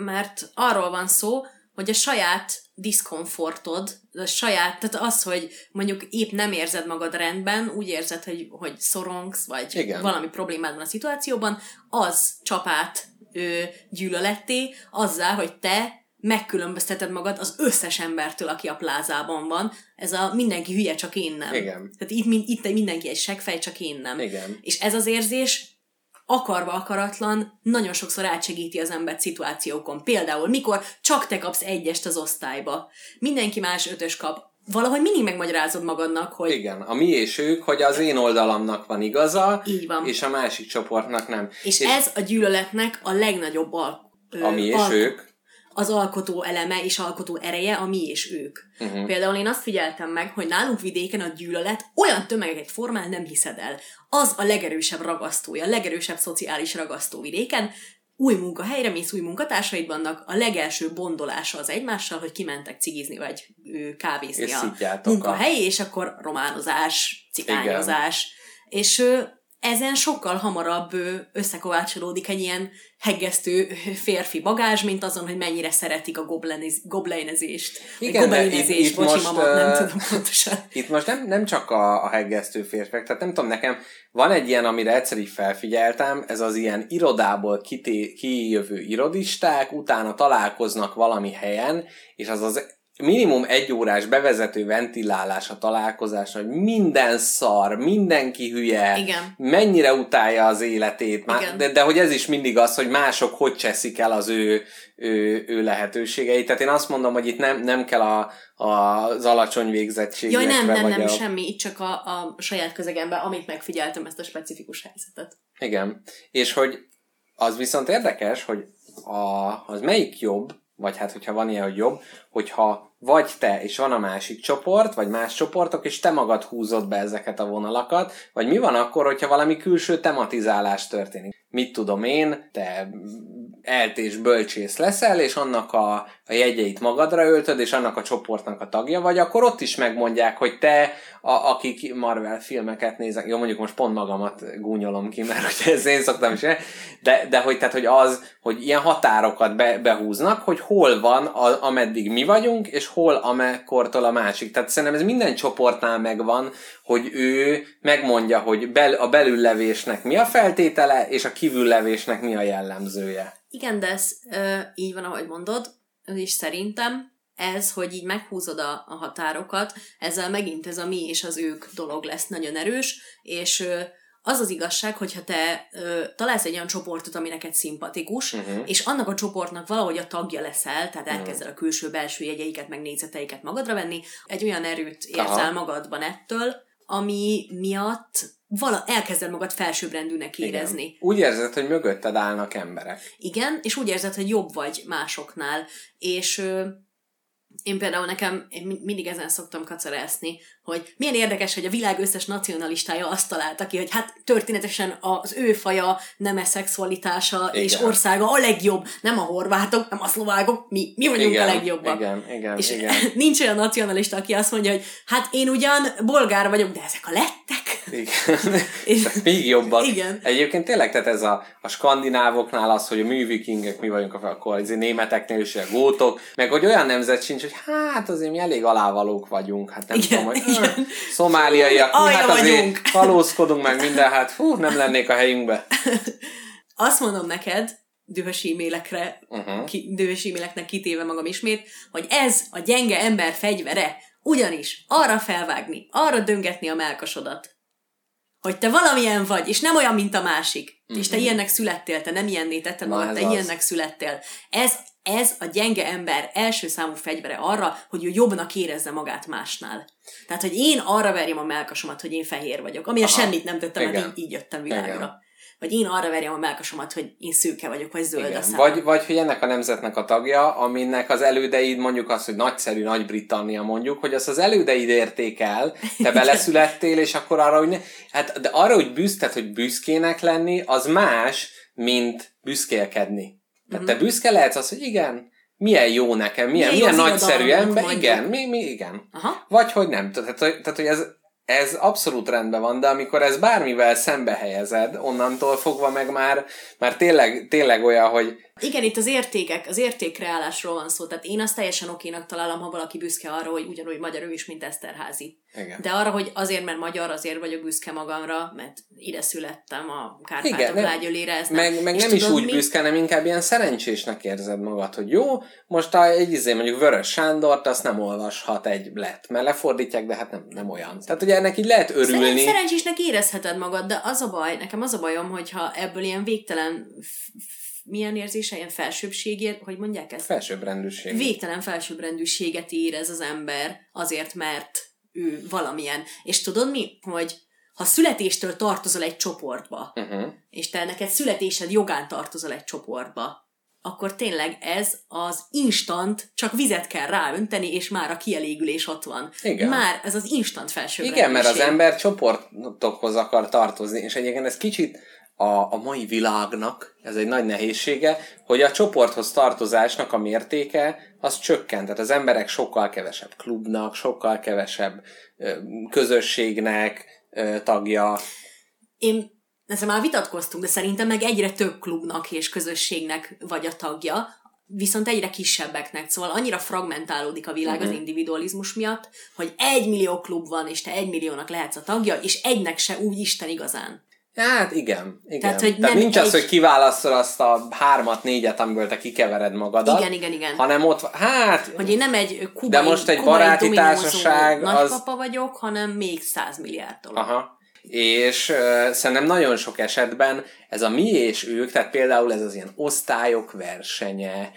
mert arról van szó, hogy a saját diszkomfortod, a saját, tehát az, hogy mondjuk épp nem érzed magad rendben, úgy érzed, hogy, hogy szorongsz, vagy Igen. valami problémád van a szituációban, az csap át ö, gyűlöletté, azzal, hogy te megkülönbözteted magad az összes embertől, aki a plázában van. Ez a mindenki hülye, csak én nem. Igen. Tehát itt, itt mindenki egy seggfej, csak én nem. Igen. És ez az érzés akarva akaratlan nagyon sokszor átsegíti az embert szituációkon. Például, mikor csak te kapsz egyest az osztályba, mindenki más ötös kap, valahogy mindig megmagyarázod magadnak, hogy Igen, a mi és ők, hogy az én oldalamnak van igaza, Így van. és a másik csoportnak nem. és, ez a gyűlöletnek a legnagyobb al- a mi és alk- ők. Az alkotó eleme és alkotó ereje a mi és ők. Uh-huh. Például én azt figyeltem meg, hogy nálunk vidéken a gyűlölet olyan tömegeket formál, nem hiszed el. Az a legerősebb ragasztója, a legerősebb szociális ragasztó vidéken. Új munkahelyre mész, új munkatársaid vannak, a legelső bondolása az egymással, hogy kimentek cigizni vagy ö, kávézni És a munkahelyi, és akkor románozás, cigányozás. És ö, ezen sokkal hamarabb összekovácsolódik egy ilyen heggesztő férfi bagázs, mint azon, hogy mennyire szeretik a gobleniz, goblinezést. vagy Igen, itt- gobelinezést, itt bocsi most, mama, nem tudom pontosan. *laughs* Itt most nem, nem csak a, a heggesztő férfiak, tehát nem tudom, nekem van egy ilyen, amire egyszer így felfigyeltem, ez az ilyen irodából kité, kijövő irodisták, utána találkoznak valami helyen, és az az minimum egy órás bevezető ventilálás a találkozás, hogy minden szar, mindenki hülye, Igen. mennyire utálja az életét, Igen. de, de hogy ez is mindig az, hogy mások hogy cseszik el az ő, ő, ő lehetőségeit. Tehát én azt mondom, hogy itt nem, nem kell a, a, az alacsony végzettségekre. Jaj, nem, nem, nem, a... semmi, itt csak a, a saját közegemben, amit megfigyeltem, ezt a specifikus helyzetet. Igen. És hogy az viszont érdekes, hogy a, az melyik jobb, vagy hát hogyha van ilyen, hogy jobb, hogyha vagy te, és van a másik csoport, vagy más csoportok, és te magad húzod be ezeket a vonalakat, vagy mi van akkor, hogyha valami külső tematizálás történik. Mit tudom én, te eltés bölcsész leszel, és annak a, a jegyeit magadra öltöd, és annak a csoportnak a tagja vagy, akkor ott is megmondják, hogy te, a, akik Marvel filmeket néznek, jó, mondjuk most pont magamat gúnyolom ki, mert hogy ezt én szoktam is, de, de hogy, tehát, hogy az, hogy ilyen határokat be, behúznak, hogy hol van, a, ameddig mi vagyunk, és hol amekkortól a másik. Tehát szerintem ez minden csoportnál megvan, hogy ő megmondja, hogy bel, a belüllevésnek mi a feltétele, és a kívüllevésnek mi a jellemzője. Igen, de ez ö, így van, ahogy mondod, és szerintem ez, hogy így meghúzod a, a határokat, ezzel megint ez a mi és az ők dolog lesz nagyon erős, és ö, az az igazság, hogyha te ö, találsz egy olyan csoportot, ami neked szimpatikus, Uh-huh. és annak a csoportnak valahogy a tagja leszel, tehát elkezded a külső-belső jegyeiket, meg nézeteiket magadra venni, egy olyan erőt érzel Aha. magadban ettől, ami miatt vala, elkezded magad felsőbbrendűnek érezni. Igen. Úgy érzed, hogy mögötted állnak emberek. Igen, és úgy érzed, hogy jobb vagy másoknál. És ö, én például nekem én mi- mindig ezen szoktam kacarászni, hogy milyen érdekes, hogy a világ összes nacionalistája azt találta ki, hogy hát történetesen az ő faja, neme szexualitása Igen. és országa a legjobb, nem a horvátok, nem a szlovákok, mi, mi vagyunk igen, a legjobbak. Igen, igen, És igen. *laughs* nincs olyan nacionalista, aki azt mondja, hogy hát én ugyan bolgár vagyok, de ezek a lettek. Igen. *laughs* És- *laughs* még jobbak. Igen. Egyébként tényleg, tehát ez a, a skandinávoknál az, hogy a művikingek mi vagyunk, akkor az németeknél is a gótok, meg hogy olyan nemzet sincs, hogy hát azért mi elég alávalók vagyunk, hát nem Igen, tudom, hogy igen. *laughs* szomáliaiak, mi Alja hát azért vagyunk. *laughs* kalózkodunk meg minden, hát fú, nem lennék a helyünkbe. Azt mondom neked, dühös e-mailekre, Uh-huh. ki, dühös e-maileknek kitéve magam ismét, hogy ez a gyenge ember fegyvere, ugyanis arra felvágni, arra döngetni a melkasodat, hogy te valamilyen vagy, és nem olyan, mint a másik. És te ilyennek születtél, te nem ilyenné tetted magad, te az. ilyennek születtél. Ez, ez a gyenge ember első számú fegyvere arra, hogy ő jobbnak érezze magát másnál. Tehát, hogy én arra verjem a melkasomat, hogy én fehér vagyok, amilyen Aha. semmit nem tettem, mert így, így jöttem világra. Igen. Vagy én arra verjem a melkasomat, hogy én szőke vagyok, vagy zöld a Igen. szemem. Vagy, vagy hogy ennek a nemzetnek a tagja, aminek az elődeid mondjuk az, hogy nagyszerű Nagy-Britannia mondjuk, hogy azt az elődeid érték el, te *laughs* beleszülettél, és akkor arra, hogy ne, hát, de arra, hogy büsz, tehát, hogy büszkének lenni, az más, mint büszkélkedni. Tehát te büszke lehetsz az, hogy igen, milyen jó nekem, milyen, Milyen milyen, nagyszerű ember, mondjuk. igen, mi, mi, igen. Aha. Vagy hogy nem. Tehát, tehát hogy ez, ez abszolút rendben van, de amikor ez bármivel szembe helyezed, onnantól fogva meg már, már tényleg, tényleg olyan, hogy Igen, itt az értékek, az értékreálásról van szó, tehát én azt teljesen okénak találom, ha valaki büszke arra, hogy ugyanúgy magyar ő is, mint Eszterházi. Igen. De arra, hogy azért, mert magyar, azért vagyok büszke magamra, mert ide születtem a Kárpátok nem- lágyölére. Ez Meg, meg és nem is úgy mi? büszke, hanem inkább ilyen szerencsésnek érzed magad, hogy jó, most a, egy izé, mondjuk Vörös Sándort, azt nem olvashat egy lett, mert lefordítják, de hát nem, nem olyan. Tehát ugye ennek így lehet örülni. szerencsésnek érezheted magad, de az a baj, nekem az a bajom, hogyha ebből ilyen végtelen milyen érzése, ilyen felsőbbségért, hogy mondják ezt? Felsőbbrendűség. végtelen felsőbbrendűséget érez az ember azért, mert ő valamilyen. És tudod mi? Hogy ha születéstől tartozol egy csoportba, Uh-huh. és te neked születésed jogán tartozol egy csoportba, akkor tényleg ez az instant, csak vizet kell ráönteni, és már a kielégülés ott van. Igen. Már ez az instant felső Igen, mert az ember csoportokhoz akar tartozni, és egyébként ez kicsit a, a mai világnak, ez egy nagy nehézsége, hogy a csoporthoz tartozásnak a mértéke az csökkent. Tehát az emberek sokkal kevesebb klubnak, sokkal kevesebb ö, közösségnek ö, tagja. Én ezzel már vitatkoztunk, de szerintem meg egyre több klubnak és közösségnek vagy a tagja, viszont egyre kisebbeknek. Szóval annyira fragmentálódik a világ Mhm. az individualizmus miatt, hogy egy millió klub van, és te egy milliónak lehetsz a tagja, és egynek se úgy Isten igazán. Hát igen, igen. Tehát, hogy Tehát nem nincs az, egy- hogy kiválasztod azt a hármat, négyet, amiből te kikevered magadat. Igen, igen, igen. Hanem ott, hát, Hogy én nem egy kubai, De most egy kubai baráti társaság az- nagypapa vagyok, hanem még 100 milliárd dollár. Aha. És uh, szerintem nagyon sok esetben ez a mi és ők, tehát például ez az ilyen osztályok versenye,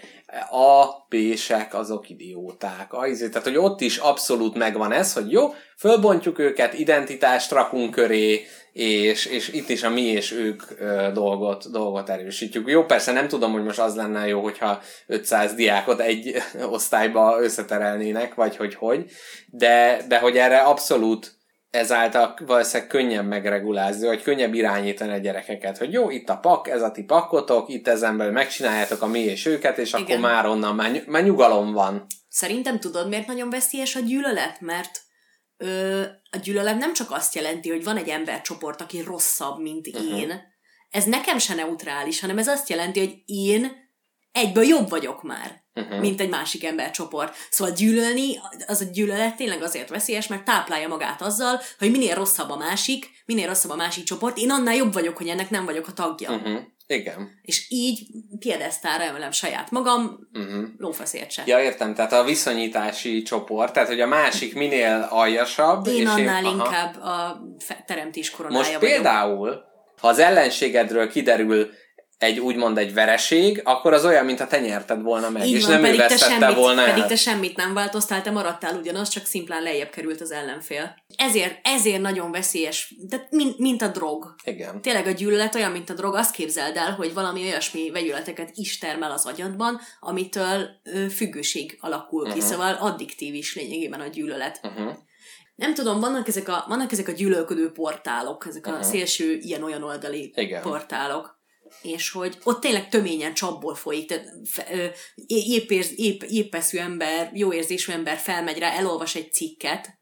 a B-sek azok idióták, a, izé, tehát hogy ott is abszolút megvan ez, hogy jó, fölbontjuk őket, identitást rakunk köré, és, és itt is a mi és ők ö, dolgot, dolgot erősítjük. Jó, persze nem tudom, hogy most az lenne jó, hogyha 500 diákot egy *laughs* osztályba összeterelnének, vagy hogy hogy, de, de hogy erre abszolút ezáltal valószínűleg könnyebb megregulázni, vagy könnyebb irányítani a gyerekeket, hogy jó, itt a pak, ez a ti pakkotok, itt ezen belül megcsináljátok a mi és őket, és akkor Igen. már onnan már, ny- már nyugalom van. Szerintem tudod, miért nagyon veszélyes a gyűlölet? Mert ö, a gyűlölet nem csak azt jelenti, hogy van egy embercsoport, aki rosszabb, mint Mhm. én. Ez nekem se neutrális, hanem ez azt jelenti, hogy én egyből jobb vagyok már, Uh-huh. mint egy másik embercsoport. Szóval gyűlölni, az a gyűlölet tényleg azért veszélyes, mert táplálja magát azzal, hogy minél rosszabb a másik, minél rosszabb a másik csoport, én annál jobb vagyok, hogy ennek nem vagyok a tagja. Uh-huh. Igen. És így piedesztára emelem saját magam, Uh-huh. lófaszért se. Ja, értem, tehát a viszonyítási csoport, tehát hogy a másik minél aljasabb. Én és annál aha. inkább a fe- teremtés koronája Most vagyok. például, ha az ellenségedről kiderül egy úgymond egy vereség, akkor az olyan, mintha te nyerted volna meg, Így és van, nem ő pedig te, vesztette semmit, volna pedig el. te semmit nem változtál, te maradtál ugyanaz, csak szimplán lejjebb került az ellenfél. Ezért, ezért nagyon veszélyes, de mint, mint a drog. Igen. Tényleg a gyűlölet olyan, mint a drog, azt képzeld el, hogy valami olyasmi vegyületeket is termel az agyadban, amitől ö, függőség alakul ki, Mhm. szóval addiktív is lényegében a gyűlölet. Uh-huh. Nem tudom, vannak ezek a, vannak ezek a gyűlölködő portálok, ezek a Aha. szélső ilyen-olyan oldali Igen. portálok. És hogy ott tényleg töményen csapból folyik, tehát épp, érz, épp, éppeszű ember, jó érzésű ember felmegy rá, elolvas egy cikket,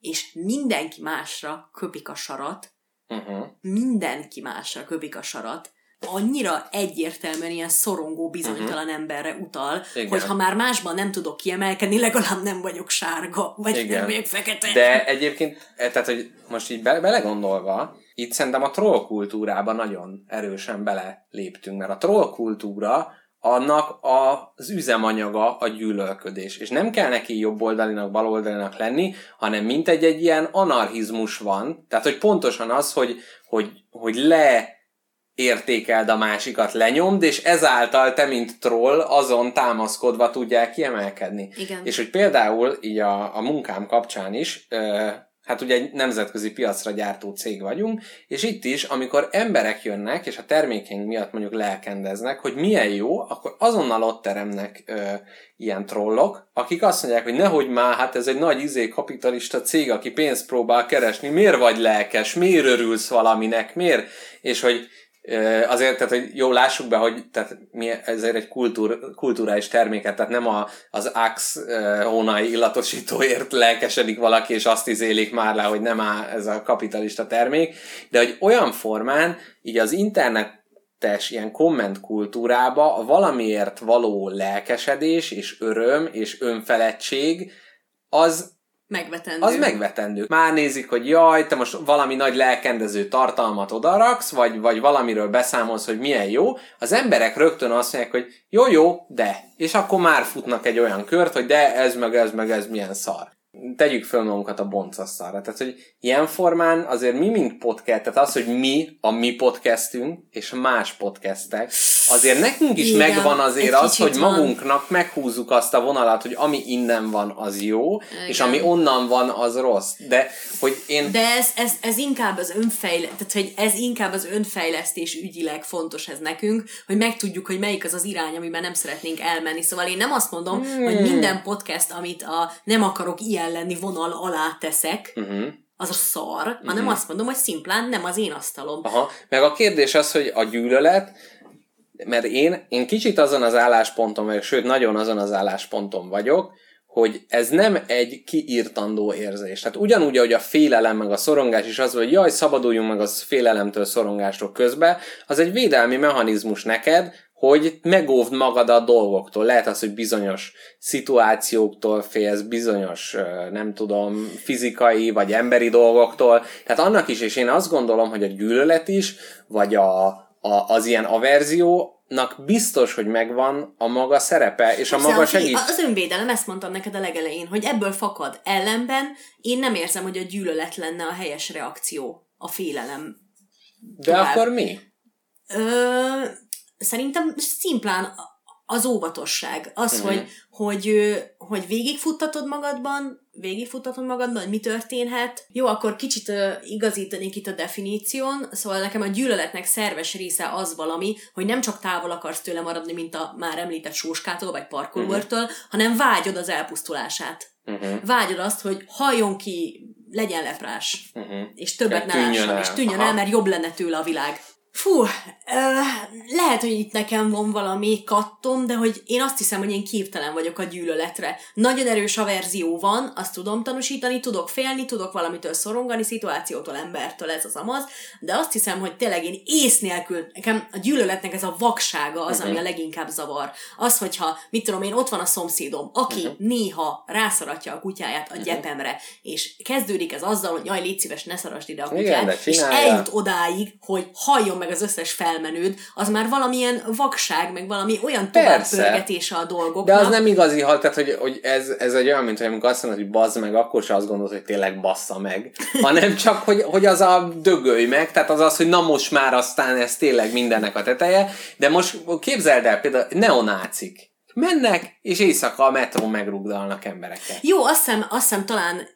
és mindenki másra köpik a sarat, Uh-huh. mindenki másra köpik a sarat, annyira egyértelműen ilyen szorongó, bizonytalan emberre utal. Igen. hogy ha már másban nem tudok kiemelkedni, legalább nem vagyok sárga, vagy Igen. nem vagyok fekete. De egyébként, eh, tehát, hogy most így be, belegondolva, itt szerintem a troll kultúrába nagyon erősen beleléptünk, mert a troll kultúra annak az üzemanyaga a gyűlölködés. És nem kell neki jobboldalinak, baloldalinak lenni, hanem mint egy, egy ilyen anarchizmus van. Tehát, hogy pontosan az, hogy, hogy, hogy le értékeld a másikat, lenyomd, és ezáltal te, mint troll, azon támaszkodva tudják kiemelkedni. Igen. És hogy például így a, a munkám kapcsán is, ö, hát ugye egy nemzetközi piacra gyártó cég vagyunk, és itt is, amikor emberek jönnek, és a termékeink miatt mondjuk lelkendeznek, hogy milyen jó, akkor azonnal ott teremnek ö, ilyen trollok, akik azt mondják, hogy nehogy már, hát ez egy nagy izé kapitalista cég, aki pénzt próbál keresni, miért vagy lelkes, miért örülsz valaminek, miért? És hogy azért, tehát, hogy jó, lássuk be, hogy tehát mi ezért egy kultúr, kulturális terméket, tehát nem a, az uh, hónai illatosítóért lelkesedik valaki, és azt izélik már le, hogy nem áll ez a kapitalista termék, de hogy olyan formán, így az internet kommentes, ilyen komment kultúrába a valamiért való lelkesedés és öröm és önfeledtség az Megvetendő. az megvetendő. Már nézik, hogy jaj, te most valami nagy lelkendező tartalmat odaraksz, vagy, vagy valamiről beszámolsz, hogy milyen jó, az emberek rögtön azt mondják, hogy jó, jó, de. És akkor már futnak egy olyan kört, hogy de ez meg ez meg ez milyen szar. Tegyük föl magunkat a boncasztalra. Tehát, hogy ilyen formán azért mi, mint podcast, tehát az, hogy mi, a mi podcastünk, és más podcastek, azért nekünk is Igen, megvan azért az, hogy van. magunknak meghúzzuk azt a vonalat, hogy ami innen van, az jó, és Igen. ami onnan van, az rossz. De, hogy én... De ez, ez, ez inkább az önfejlesztés, tehát hogy ez inkább az önfejlesztés ügyileg fontos ez nekünk, hogy megtudjuk, hogy melyik az az irány, amiben nem szeretnénk elmenni. Szóval én nem azt mondom, hmm. hogy minden podcast, amit a nem akarok ilyen lenni vonal alá teszek, Uh-huh. az a szar, uh-huh. hanem azt mondom, hogy szimplán nem az én asztalom. Aha, meg a kérdés az, hogy a gyűlölet, mert én, én kicsit azon az állásponton vagyok, sőt, nagyon azon az állásponton vagyok, hogy ez nem egy kiírtandó érzés. Tehát ugyanúgy, ahogy a félelem meg a szorongás is az, hogy jaj, szabaduljunk meg az félelemtől, szorongástól közben, az egy védelmi mechanizmus neked, hogy megóvd magad a dolgoktól. Lehet az, hogy bizonyos szituációktól félsz, bizonyos, nem tudom, fizikai vagy emberi dolgoktól. Tehát annak is, és én azt gondolom, hogy a gyűlölet is, vagy a, a, az ilyen averziónak biztos, hogy megvan a maga szerepe, és a maga segít. Az önvédelem, ezt mondtam neked a legelején, hogy ebből fakad. Ellenben én nem érzem, hogy a gyűlölet lenne a helyes reakció, a félelem. De tovább. akkor mi? Ö, szerintem szimplán az óvatosság. Az, Mhm. uh-huh. hogy, hogy, hogy végigfuttatod magadban, végigfuttatod magadban, hogy mi történhet. Jó, akkor kicsit ö, igazítanék itt a definíción, szóval nekem a gyűlöletnek szerves része az valami, hogy nem csak távol akarsz tőle maradni, mint a már említett sóskától vagy parkolőrtől, uh-huh. hanem vágyod az elpusztulását. Uh-huh. Vágyod azt, hogy halljon ki, legyen leprás, Uh-huh. és többet ne lásson, és tűnjön Aha. el, mert jobb lenne tőle a világ. Fú, ö, lehet, hogy itt nekem van valami kattom, de hogy én azt hiszem, hogy én képtelen vagyok a gyűlöletre. Nagyon erős averzió van, azt tudom tanúsítani, tudok félni, tudok valamitől szorongani, szituációtól, embertől, ez az amaz, de azt hiszem, hogy tényleg én ész nélkül, nekem a gyűlöletnek ez a vaksága az, ami a leginkább zavar. Az, hogyha, mit tudom én, ott van a szomszédom, aki néha rászaratja a kutyáját a gyepemre, és kezdődik ez azzal, hogy jaj, légy szíves, ne szarasd ide a Igen, kutyát, de és eljut odáig, hogy halljon meg az összes felmenőd, az már valamilyen vakság, meg valami olyan továbbpörgetése a dolgoknak. De az nem igazi hal, tehát hogy, hogy ez, ez egy olyan, mint hogy amikor azt mondod, hogy bazd meg, akkor se azt gondolod, hogy tényleg bassza meg, hanem csak, hogy, hogy az a dögölj meg, tehát az az, hogy na most már aztán ez tényleg mindennek a teteje, de most képzeld el például neonácik. Mennek, és éjszaka a metrón megrugdalnak embereket. Jó, azt hiszem, azt hiszem talán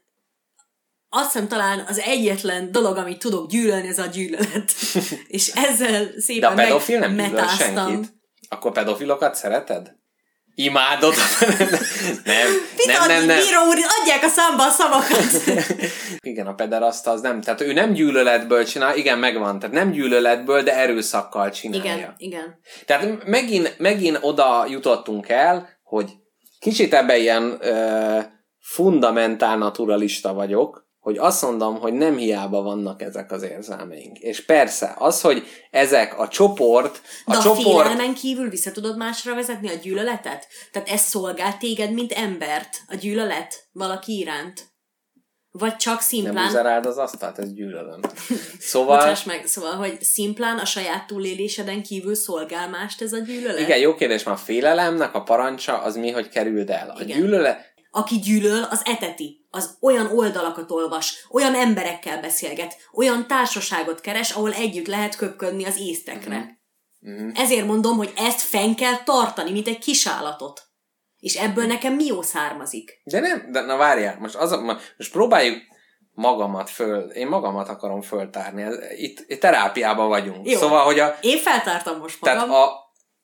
azt hiszem talán az egyetlen dolog, amit tudok gyűlölni, ez a gyűlölet. *laughs* és ezzel De szépen a pedofil nem megmetáztam. senkit. Akkor pedofilokat szereted? Imádod? *laughs* nem, nem, nem, nem. Bíró úr, adják a számba a szavakat! *laughs* Igen, a pederaszt az nem, tehát ő nem gyűlöletből csinál, igen, megvan, tehát nem gyűlöletből, de erőszakkal csinálja. igen, igen. Tehát megint, megint oda jutottunk el, hogy kicsit ebben ilyen ö, fundamentál naturalista vagyok, hogy azt mondom, hogy nem hiába vannak ezek az érzelmeink. És persze, az, hogy ezek a csoport, a De a, csoport... félelmen kívül vissza tudod másra vezetni a gyűlöletet? Tehát ez szolgál téged, mint embert, a gyűlölet valaki iránt? Vagy csak Nem szimplán... uzeráld az asztalt, ez gyűlölöm. *laughs* Szóval... Bocsáss meg, szóval, hogy szimplán a saját túléléseden kívül szolgál mást ez a gyűlölet? Igen, jó kérdés, már a félelemnek a parancsa az mi, hogy kerüld el. A Igen. gyűlölet, Aki gyűlöl, az eteti. Az olyan oldalakat olvas, olyan emberekkel beszélget, olyan társaságot keres, ahol együtt lehet köpködni az észtekre. Mhm. Ezért mondom, hogy ezt fenn kell tartani, mint egy kisállatot. És ebből nekem mi jó származik? De nem, de na várjál, most, az, a- most próbáljuk magamat föl, én magamat akarom föltárni. Itt, itt terápiában vagyunk. Jó. Szóval, hogy a, Én feltártam most magam. tehát a,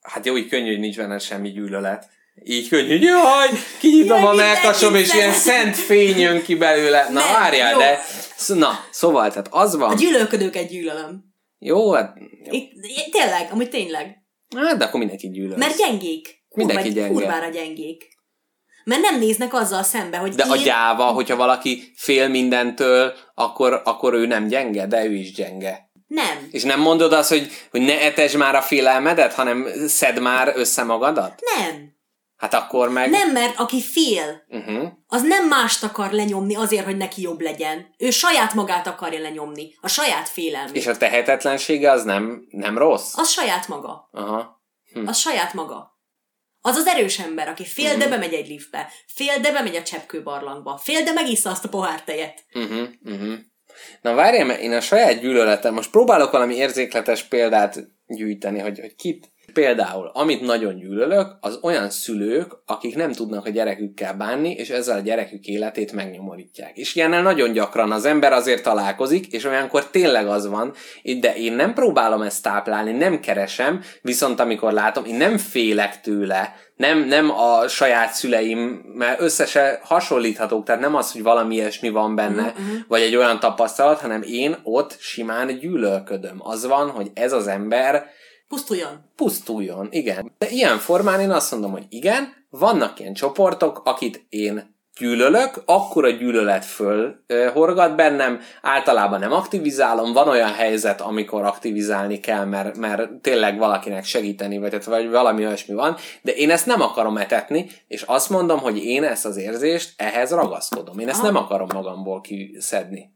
hát jó, így könnyű, hogy nincs benne semmi gyűlölet. Így könnyű, hogy jaj, kinyitom a melkasom, és ilyen szent fény jön ki belőle. Na Nem, várjál, jó. de, na, szóval, tehát az A van. gyűlölködőket gyűlölöm. Jó, hát, jó. Itt, tényleg, amúgy tényleg. hát, de akkor mindenki gyűlöl. Mert gyengék. Kurva, Mindenki gyenge. Kurvára gyengék. Mert nem néznek azzal szembe, hogy De én... a gyáva, hogyha valaki fél mindentől, akkor, akkor ő nem gyenge, de ő is gyenge. Nem. És nem mondod azt, hogy, hogy ne etesd már a félelmedet, hanem szed már össze magadat? Nem. Hát akkor meg... Nem, mert aki fél, Uh-huh. az nem mást akar lenyomni azért, hogy neki jobb legyen. Ő saját magát akarja lenyomni. A saját félelmét. És a tehetetlensége az nem, nem rossz? Az saját maga. Aha. Az saját maga. Az az erős ember, aki fél, Mhm. de bemegy egy liftbe. Fél, de bemegy a cseppkőbarlangba. Fél, de megissza azt a pohár tejet. Uh-huh, uh-huh. Na várjál, mert én a saját gyűlöletem, most próbálok valami érzékletes példát gyűjteni, hogy, hogy kit. Például, amit nagyon gyűlölök, az olyan szülők, akik nem tudnak a gyerekükkel bánni, és ezzel a gyerekük életét megnyomorítják. És ilyennel nagyon gyakran az ember azért találkozik, és olyankor tényleg az van, de én nem próbálom ezt táplálni, nem keresem, viszont amikor látom, én nem félek tőle, nem, nem a saját szüleim, mert összese hasonlíthatók, tehát nem az, hogy valami ilyesmi van benne, uh-huh. vagy egy olyan tapasztalat, hanem én ott simán gyűlölködöm. Az van, hogy ez az ember Pusztuljon. pusztuljon, igen. De ilyen formán én azt mondom, hogy igen, vannak ilyen csoportok, akit én gyűlölök, akkor a gyűlölet föl ö, horgat bennem, általában nem aktivizálom, van olyan helyzet, amikor aktivizálni kell, mert, mert tényleg valakinek segíteni, vagy, vagy valami olyasmi van, de én ezt nem akarom etetni, és azt mondom, hogy én ezt az érzést, ehhez ragaszkodom. Én ezt nem akarom magamból kiszedni.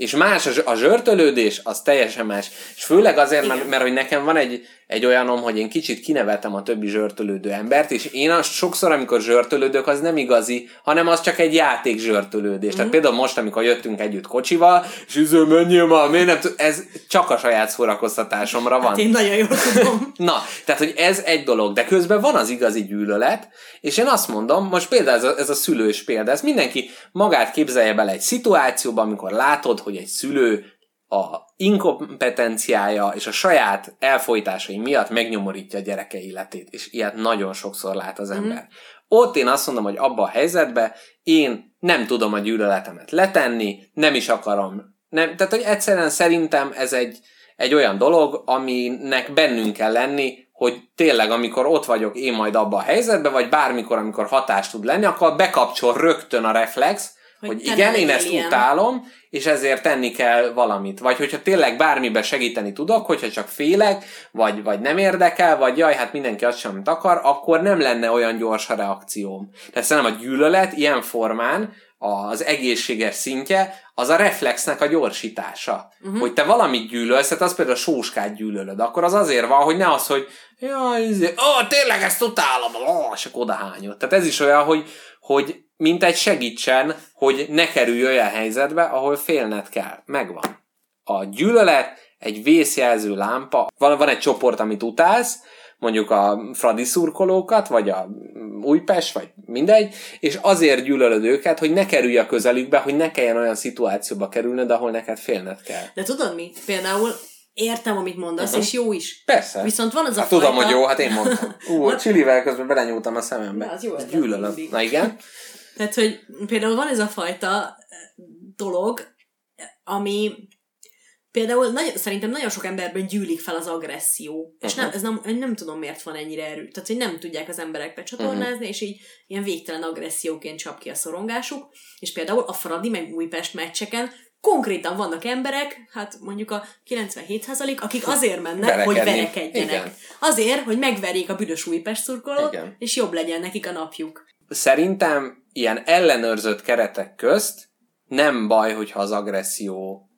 És más a, zs- a zsörtölődés, az teljesen más. És főleg azért, mert, mert hogy nekem van egy, egy olyanom, hogy én kicsit kinevetem a többi zsörtölődő embert, és én azt sokszor, amikor zsörtölődök, az nem igazi, hanem az csak egy játék zsörtölődés. Mm. Tehát például most, amikor jöttünk együtt kocsival, és üző, menjél már, miért nem tud, ez csak a saját szórakoztatásomra van. Hát én nagyon jól tudom. *laughs* Na, tehát, hogy ez egy dolog, de közben van az igazi gyűlölet, és én azt mondom, most például ez a, ez a szülős példa, ez mindenki magát képzelje bele egy szituációba, amikor látod, hogy egy szülő a inkompetenciája és a saját elfolytásai miatt megnyomorítja a gyereke életét, és ilyet nagyon sokszor lát az ember. Mm. Ott én azt mondom, hogy abban a helyzetben én nem tudom a gyűlöletemet letenni, nem is akarom. Nem, tehát, hogy egyszerűen szerintem ez egy, egy olyan dolog, aminek bennünk kell lenni, hogy tényleg, amikor ott vagyok én majd abban a helyzetben, vagy bármikor, amikor hatás tud lenni, akkor bekapcsol rögtön a reflex, hogy, Hogy igen, én ezt ilyen. utálom, és ezért tenni kell valamit. Vagy hogyha tényleg bármiben segíteni tudok, hogyha csak félek, vagy, vagy nem érdekel, vagy jaj, hát mindenki azt sem amit akar, akkor nem lenne olyan gyors a reakcióm. Tehát szerintem a gyűlölet ilyen formán az egészséges szintje, az a reflexnek a gyorsítása. Uh-huh. Hogy te valamit gyűlölsz, tehát az például a sóskát gyűlölöd, akkor az azért van, hogy ne az, hogy jaj, izé, ó, tényleg ezt utálom, ó, és akkor odahányod. Tehát ez is olyan, hogy, hogy mint egy segítsen, hogy ne kerülj olyan helyzetbe, ahol félned kell. Megvan. A gyűlölet egy vészjelző lámpa. Van, van egy csoport, amit utálsz, mondjuk a Fradi szurkolókat, vagy a Újpest, vagy mindegy, és azért gyűlölöd őket, hogy ne kerülj a közelükbe, hogy ne kelljen olyan szituációba kerülnöd, ahol neked félned kell. De tudod mi? Például értem, amit mondasz, Uh-huh. és jó is. Persze. Viszont van az a hát tudom, fajta- hogy jó, hát én mondtam. Ú, *laughs* a csilivel közben belenyúltam a szemembe. Na, az jó Ezt gyűlölöm. Na igen. Tehát, hogy például van ez a fajta eh, dolog, ami például nagyon, szerintem nagyon sok emberben gyűlik fel az agresszió. És nem, ez nem, nem tudom, miért van ennyire erő. Tehát, hogy nem tudják az emberek becsatornázni, és így ilyen végtelen agresszióként csap ki a szorongásuk. És például a Fradi meg Újpest meccseken konkrétan vannak emberek, hát mondjuk a 97% akik azért mennek, hogy Verekedni. verekedjenek. Igen. Azért, hogy megverjék a büdös Újpest szurkolót, Igen. és jobb legyen nekik a napjuk. Szerintem ilyen ellenőrzött keretek közt nem baj, hogyha az agresszió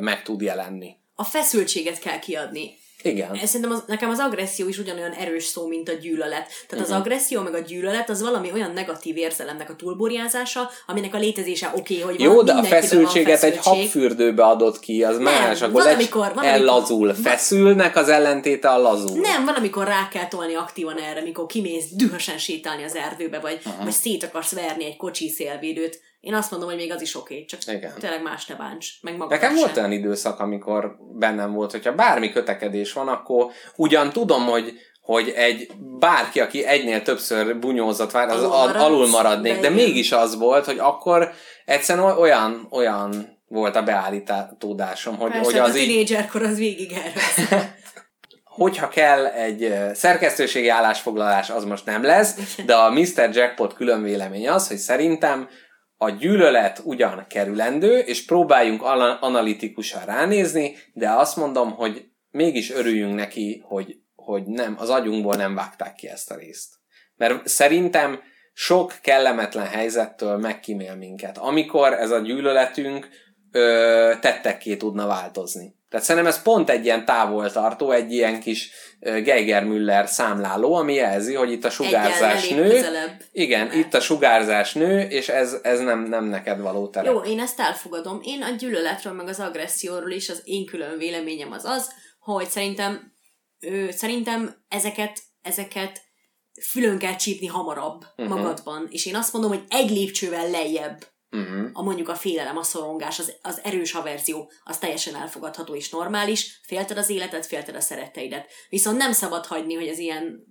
meg tud jelenni. A feszültséget kell kiadni. Igen. Szerintem az, nekem az agresszió is ugyanolyan erős szó, mint a gyűlölet. Tehát uh-huh. az agresszió meg a gyűlölet az valami olyan negatív érzelemnek a túlborjázása, aminek a létezése oké, okay, hogy Jó, van, de a feszültséget van egy feszültség. habfürdőbe adott ki, az más, akkor van, amikor- van, ellazul. Feszülnek az ellentéte a lazul. Nem, van, amikor rá kell tolni aktívan erre, mikor kimész dühösen sétálni az erdőbe, vagy, uh-huh. vagy szét akarsz verni egy kocsi szélvédőt. Én azt mondom, hogy még az is oké, okay, csak Igen. tényleg más ne bánts, meg magad Nekem volt olyan időszak, amikor bennem volt, hogyha bármi kötekedés van, akkor ugyan tudom, hogy hogy egy bárki, aki egynél többször bunyózott vár, az Alul alul, maradnék, de de, mégis az volt, hogy akkor egyszerűen olyan, olyan volt a beállítódásom, hogy, Persze, hogy az az a így, az végig erről. *laughs* hogyha kell egy szerkesztőségi állásfoglalás, az most nem lesz, de a Mr. Jackpot külön vélemény az, hogy szerintem a gyűlölet ugyan kerülendő, és próbáljunk ana- analitikusan ránézni, de azt mondom, hogy mégis örüljünk neki, hogy, hogy nem, az agyunkból nem vágták ki ezt a részt. Mert szerintem sok kellemetlen helyzettől megkímél minket, amikor ez a gyűlöletünk ö, tettekké tudna változni. Tehát szerintem ez pont egy ilyen távoltartó, egy ilyen kis Geiger-Müller számláló, ami jelzi, hogy itt a sugárzás nő. Igen, itt a sugárzás nő, és ez, ez nem, nem neked való terep. Jó, én ezt elfogadom. Én a gyűlöletről, meg az agresszióról is az én külön véleményem az az, hogy szerintem, ö, szerintem ezeket, ezeket fülön kell csípni hamarabb uh-huh. magadban. És én azt mondom, hogy egy lépcsővel lejjebb Uh-huh. a mondjuk a félelem, a szorongás, az, az erős averzió, az teljesen elfogadható és normális, félted az életet, félted a szeretteidet. Viszont nem szabad hagyni, hogy ez ilyen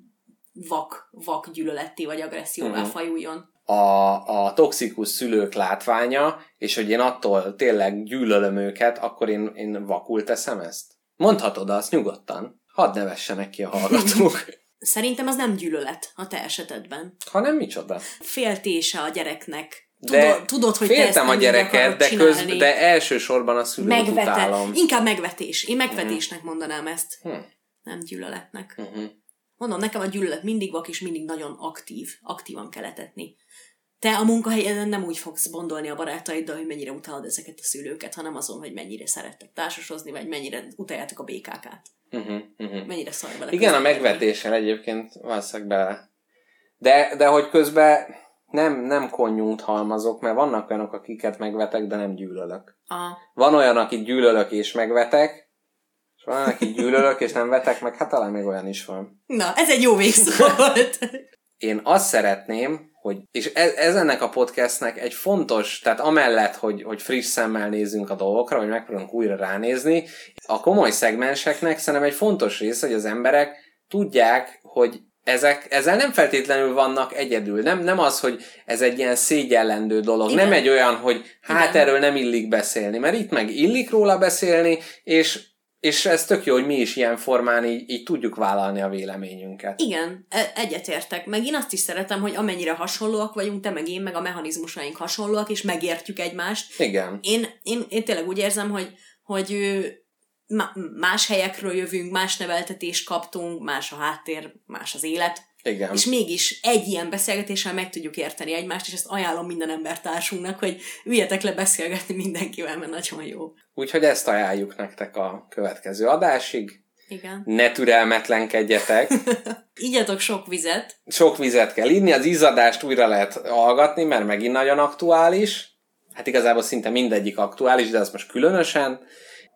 vak, vak gyűlöletté vagy agresszióvá uh-huh. fajuljon. a, a toxikus szülők látványa, és hogy én attól tényleg gyűlölöm őket, akkor én, én vakul teszem ezt? Mondhatod azt nyugodtan. Hadd nevessenek ki a hallgatók. *laughs* *laughs* Szerintem az nem gyűlölet a te esetedben. Hanem micsoda? Féltése a gyereknek. De Tudod, tudod hogy te ezt féltem a nem így gyereket, de, köz, de elsősorban a szülőt Megvete. utálom. Inkább megvetés. Én megvetésnek mondanám ezt. Hm. Nem gyűlöletnek. Uh-huh. Mondom, nekem a gyűlölet mindig vak, és mindig nagyon aktív. Aktívan kell etetni. Te a munkahelyeden nem úgy fogsz gondolni a barátaiddal, hogy mennyire utálod ezeket a szülőket, hanem azon, hogy mennyire szerettek társasozni, vagy mennyire utáljátok a békákát. Uh-huh. Uh-huh. Mennyire szar vele Igen, a megvetéssel egyébként valószínűleg bele. De, de hogy közben nem, nem konnyút halmazok, mert vannak olyanok, akiket megvetek, de nem gyűlölök. A, Van olyan, akit gyűlölök és megvetek, és van, akit gyűlölök és nem vetek meg, hát talán még olyan is van. na, ez egy jó végszó *laughs* volt. Én azt szeretném, hogy, és ez, ez ennek a podcastnek egy fontos, tehát amellett, hogy, hogy friss szemmel nézzünk a dolgokra, hogy megpróbálunk újra ránézni, a komoly szegmenseknek szerintem egy fontos része, hogy az emberek tudják, hogy ezek, ezzel nem feltétlenül vannak egyedül. Nem, nem az, hogy ez egy ilyen szégyellendő dolog. Igen. Nem egy olyan, hogy hát Igen. erről nem illik beszélni, mert itt meg illik róla beszélni, és, és ez tök jó, hogy mi is ilyen formán így, így tudjuk vállalni a véleményünket. Igen, e- egyetértek. Meg én azt is szeretem, hogy amennyire hasonlóak vagyunk, te meg én, meg a mechanizmusaink hasonlóak, és megértjük egymást. Igen. Én, én, én tényleg úgy érzem, hogy, hogy má- más helyekről jövünk, más neveltetést kaptunk, más a háttér, más az élet, Igen. és mégis egy ilyen beszélgetéssel meg tudjuk érteni egymást, és ezt ajánlom minden embertársunknak, hogy üljetek le beszélgetni mindenkivel, mert nagyon jó. Úgyhogy ezt ajánljuk nektek a következő adásig. Igen. Ne türelmetlenkedjetek. *laughs* Igyatok sok vizet, Sok vizet kell inni, az izzadást újra lehet hallgatni, mert megint nagyon aktuális. Hát igazából szinte mindegyik aktuális, de az most különösen.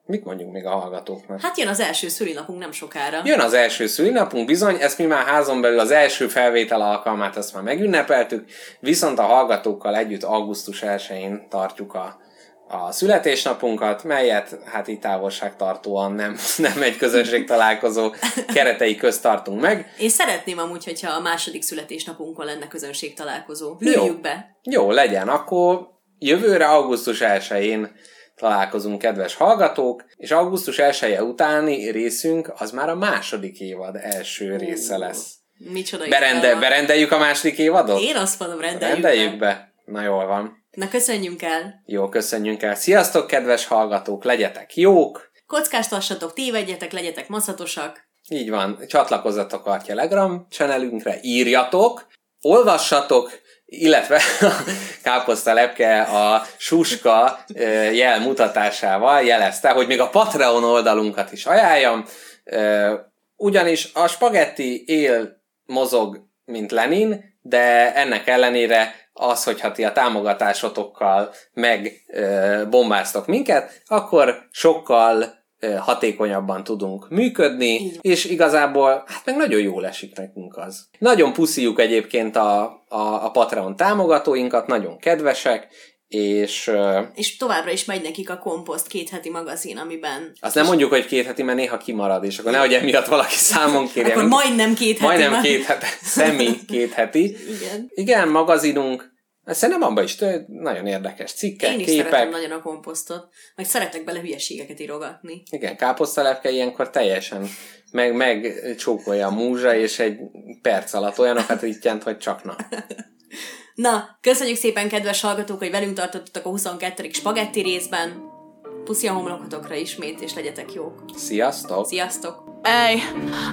Mit mondjuk még a hallgatóknak? hát jön az első szülinapunk nem sokára. Jön az első szülinapunk, bizony, ezt mi már házon belül az első felvétel alkalmát, ezt már megünnepeltük, viszont a hallgatókkal együtt augusztus 1-én tartjuk a, a születésnapunkat, melyet hát így távolságtartóan nem, *laughs* nem egy közönség találkozó keretei közt tartunk meg. Én szeretném amúgy, hogyha a második születésnapunkon lenne közönség találkozó. Jó. Lőjük be. Jó, legyen, akkor jövőre augusztus 1-én találkozunk, kedves hallgatók, és augusztus 1 -e utáni részünk az már a második évad első része lesz. Micsoda Berende, berendeljük a második évadot? Én azt mondom, rendeljük, Rendeljük be. be. Na jól van. Na köszönjünk el. Jó, köszönjünk el. Sziasztok, kedves hallgatók, legyetek jók! Kockáztassatok, tévedjetek, legyetek maszatosak. Így van, csatlakozzatok a Telegram channelünkre, írjatok, olvassatok, illetve a Káposzta Lepke a Suska jel mutatásával jelezte, hogy még a Patreon oldalunkat is ajánljam, ugyanis a spagetti él mozog, mint Lenin, de ennek ellenére az, hogyha ti a támogatásotokkal megbombáztok minket, akkor sokkal hatékonyabban tudunk működni, és igazából hát meg nagyon jól esik nekünk az. Nagyon puszíjuk egyébként a, a, a Patreon támogatóinkat, nagyon kedvesek, és És továbbra is megy nekik a komposzt két heti magazin, amiben... azt nem mondjuk, hogy két heti, mert néha kimarad, és akkor nehogy emiatt valaki számon kérje. Akkor majdnem két heti. Majdnem két heti, szemi két heti. Igen. Igen, magazinunk, szerintem abban is tő, nagyon érdekes cikkek, Én is szeretem képek. nagyon a komposztot, meg szeretek bele hülyeségeket írogatni. Igen, káposztalepke ilyenkor teljesen meg, meg csókolja a múzsa, és egy perc alatt olyanokat *laughs* rittyent, hogy csak na. Na, köszönjük szépen, kedves hallgatók, hogy velünk tartottatok a 22. spagetti részben. Puszi a homlokatokra ismét, és legyetek jók. Sziasztok! Sziasztok! Ehi,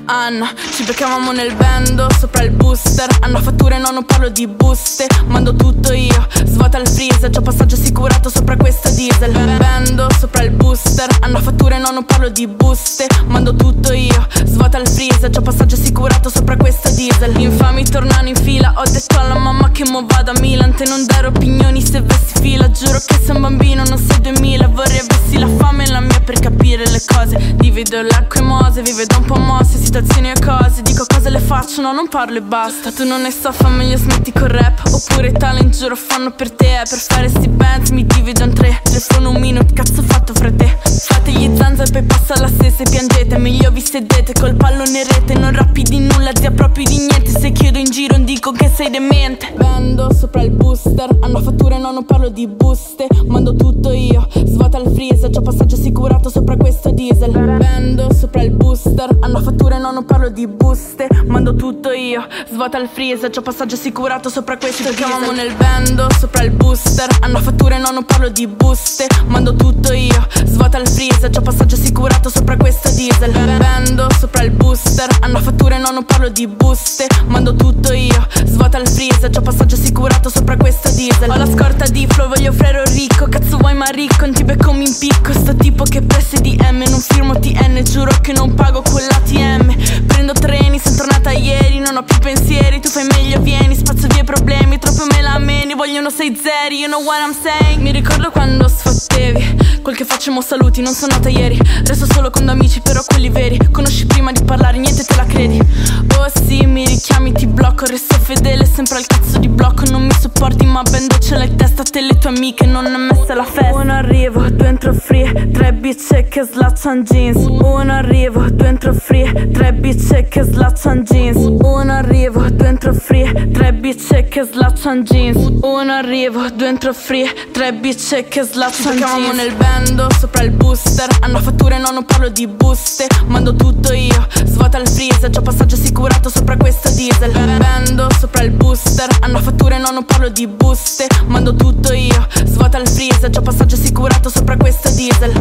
Anna, ci beccavamo nel bando sopra il booster. Hanno fatture, no, non parlo di buste. Mando tutto io, svuota il freezer. C'ho passaggio assicurato sopra questa diesel. Bando sopra il booster. Hanno fatture, no, non parlo di buste. Mando tutto io, svuota il freezer. C'ho passaggio assicurato sopra questa diesel. Infami tornano in fila. Ho detto alla mamma che mo vado a Milan Te non dare opinioni se vesti fila Giuro che sei un bambino, non sei 2000 Vorrei avessi la fame e la mia per capire le cose. Divido l'acqua e mose, vive da un po' mosse Situazioni e cose, dico cose le faccio No, non parlo e basta. Tu non ne so, fa meglio smetti col rap Oppure talent, giuro, fanno per te. Per fare sti bands mi divido in tre Telefono un minuto, cazzo fatto fra te? Fate gli e poi passa la stessa e piangete. Meglio vi sedete col pallone rete Non rappi di nulla, zia proprio di niente. Se chiedo in giro dico che sei demente Vendo sopra il booster. Hanno fatture, no, non parlo di buste. Mando tutto io, svuota il freezer. C'ho passaggio assicurato sopra questo diesel. Vendo sopra il booster. Hanno fatture, no, non parlo di buste. Mando tutto io, svuota il freezer. C'ho passaggio assicurato sopra questo diesel. Ci nel bando sopra il booster. Hanno fatture, no, non parlo di buste. Mando tutto io, svuota il freezer. C'ho passaggio assicurato sopra questo diesel. Vendo sopra il booster. Hanno fatture, no, non parlo di buste. Mando tutto io, svuota il freezer. C'ho passaggio assicurato sopra questo diesel. Ho la scorta di flow, voglio frero ricco. Cazzo vuoi ma ricco, non ti becco mi impicco. Sto tipo che presse di M Non firmo TN, giuro che non pago quell'ATM Prendo treni, sono tornata ieri Non ho più pensieri, tu fai meglio vieni Spazzo via i problemi, troppo me la meni Vogliono sei zeri, you know what I'm saying. Mi ricordo quando sfottevi Quel che facciamo saluti, non sono nata ieri. Resto solo con amici, però quelli veri. Conosci prima di parlare, niente te la credi. Oh sì, mi richiami, ti blocco Resto fedele, sempre al cazzo di blocco Non mi sopporti, ma ben ce l'hai testa Te le tue amiche, non è messa la festa. Uno arrivo, due entro free Tre bitch che slaccian jeans. Uno arrivo, due entro free Tre bitch che slaccian jeans. Uno arrivo, due entro free Tre bitch che slaccian jeans. Uno arrivo, due entro free Tre bitch che slaccian jeans. nel bando sopra il booster. Hanno fatture, no, non parlo di buste. Mando tutto io, svuota il freezer C'ho passaggio assicurato sopra questa diesel. Bando sopra il booster Hanno fatture, no, non parlo di buste. Mando tutto io, svuota il freezer. C'ho passaggio assicurato sopra questa diesel.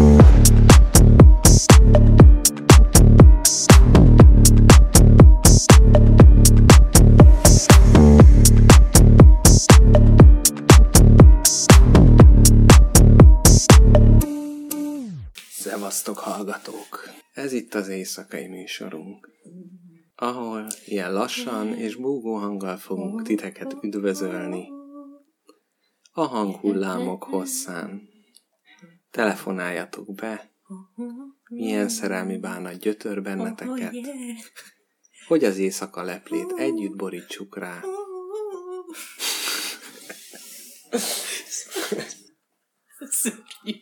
Szevasztok hallgatók! Ez itt az éjszakai műsorunk, ahol ilyen lassan és búgó hanggal fogunk titeket üdvözölni a hanghullámok hosszán. Telefonáljatok be, milyen szerelmi bánat gyötör benneteket, hogy az éjszaka leplét együtt borítsuk rá. Szörnyű.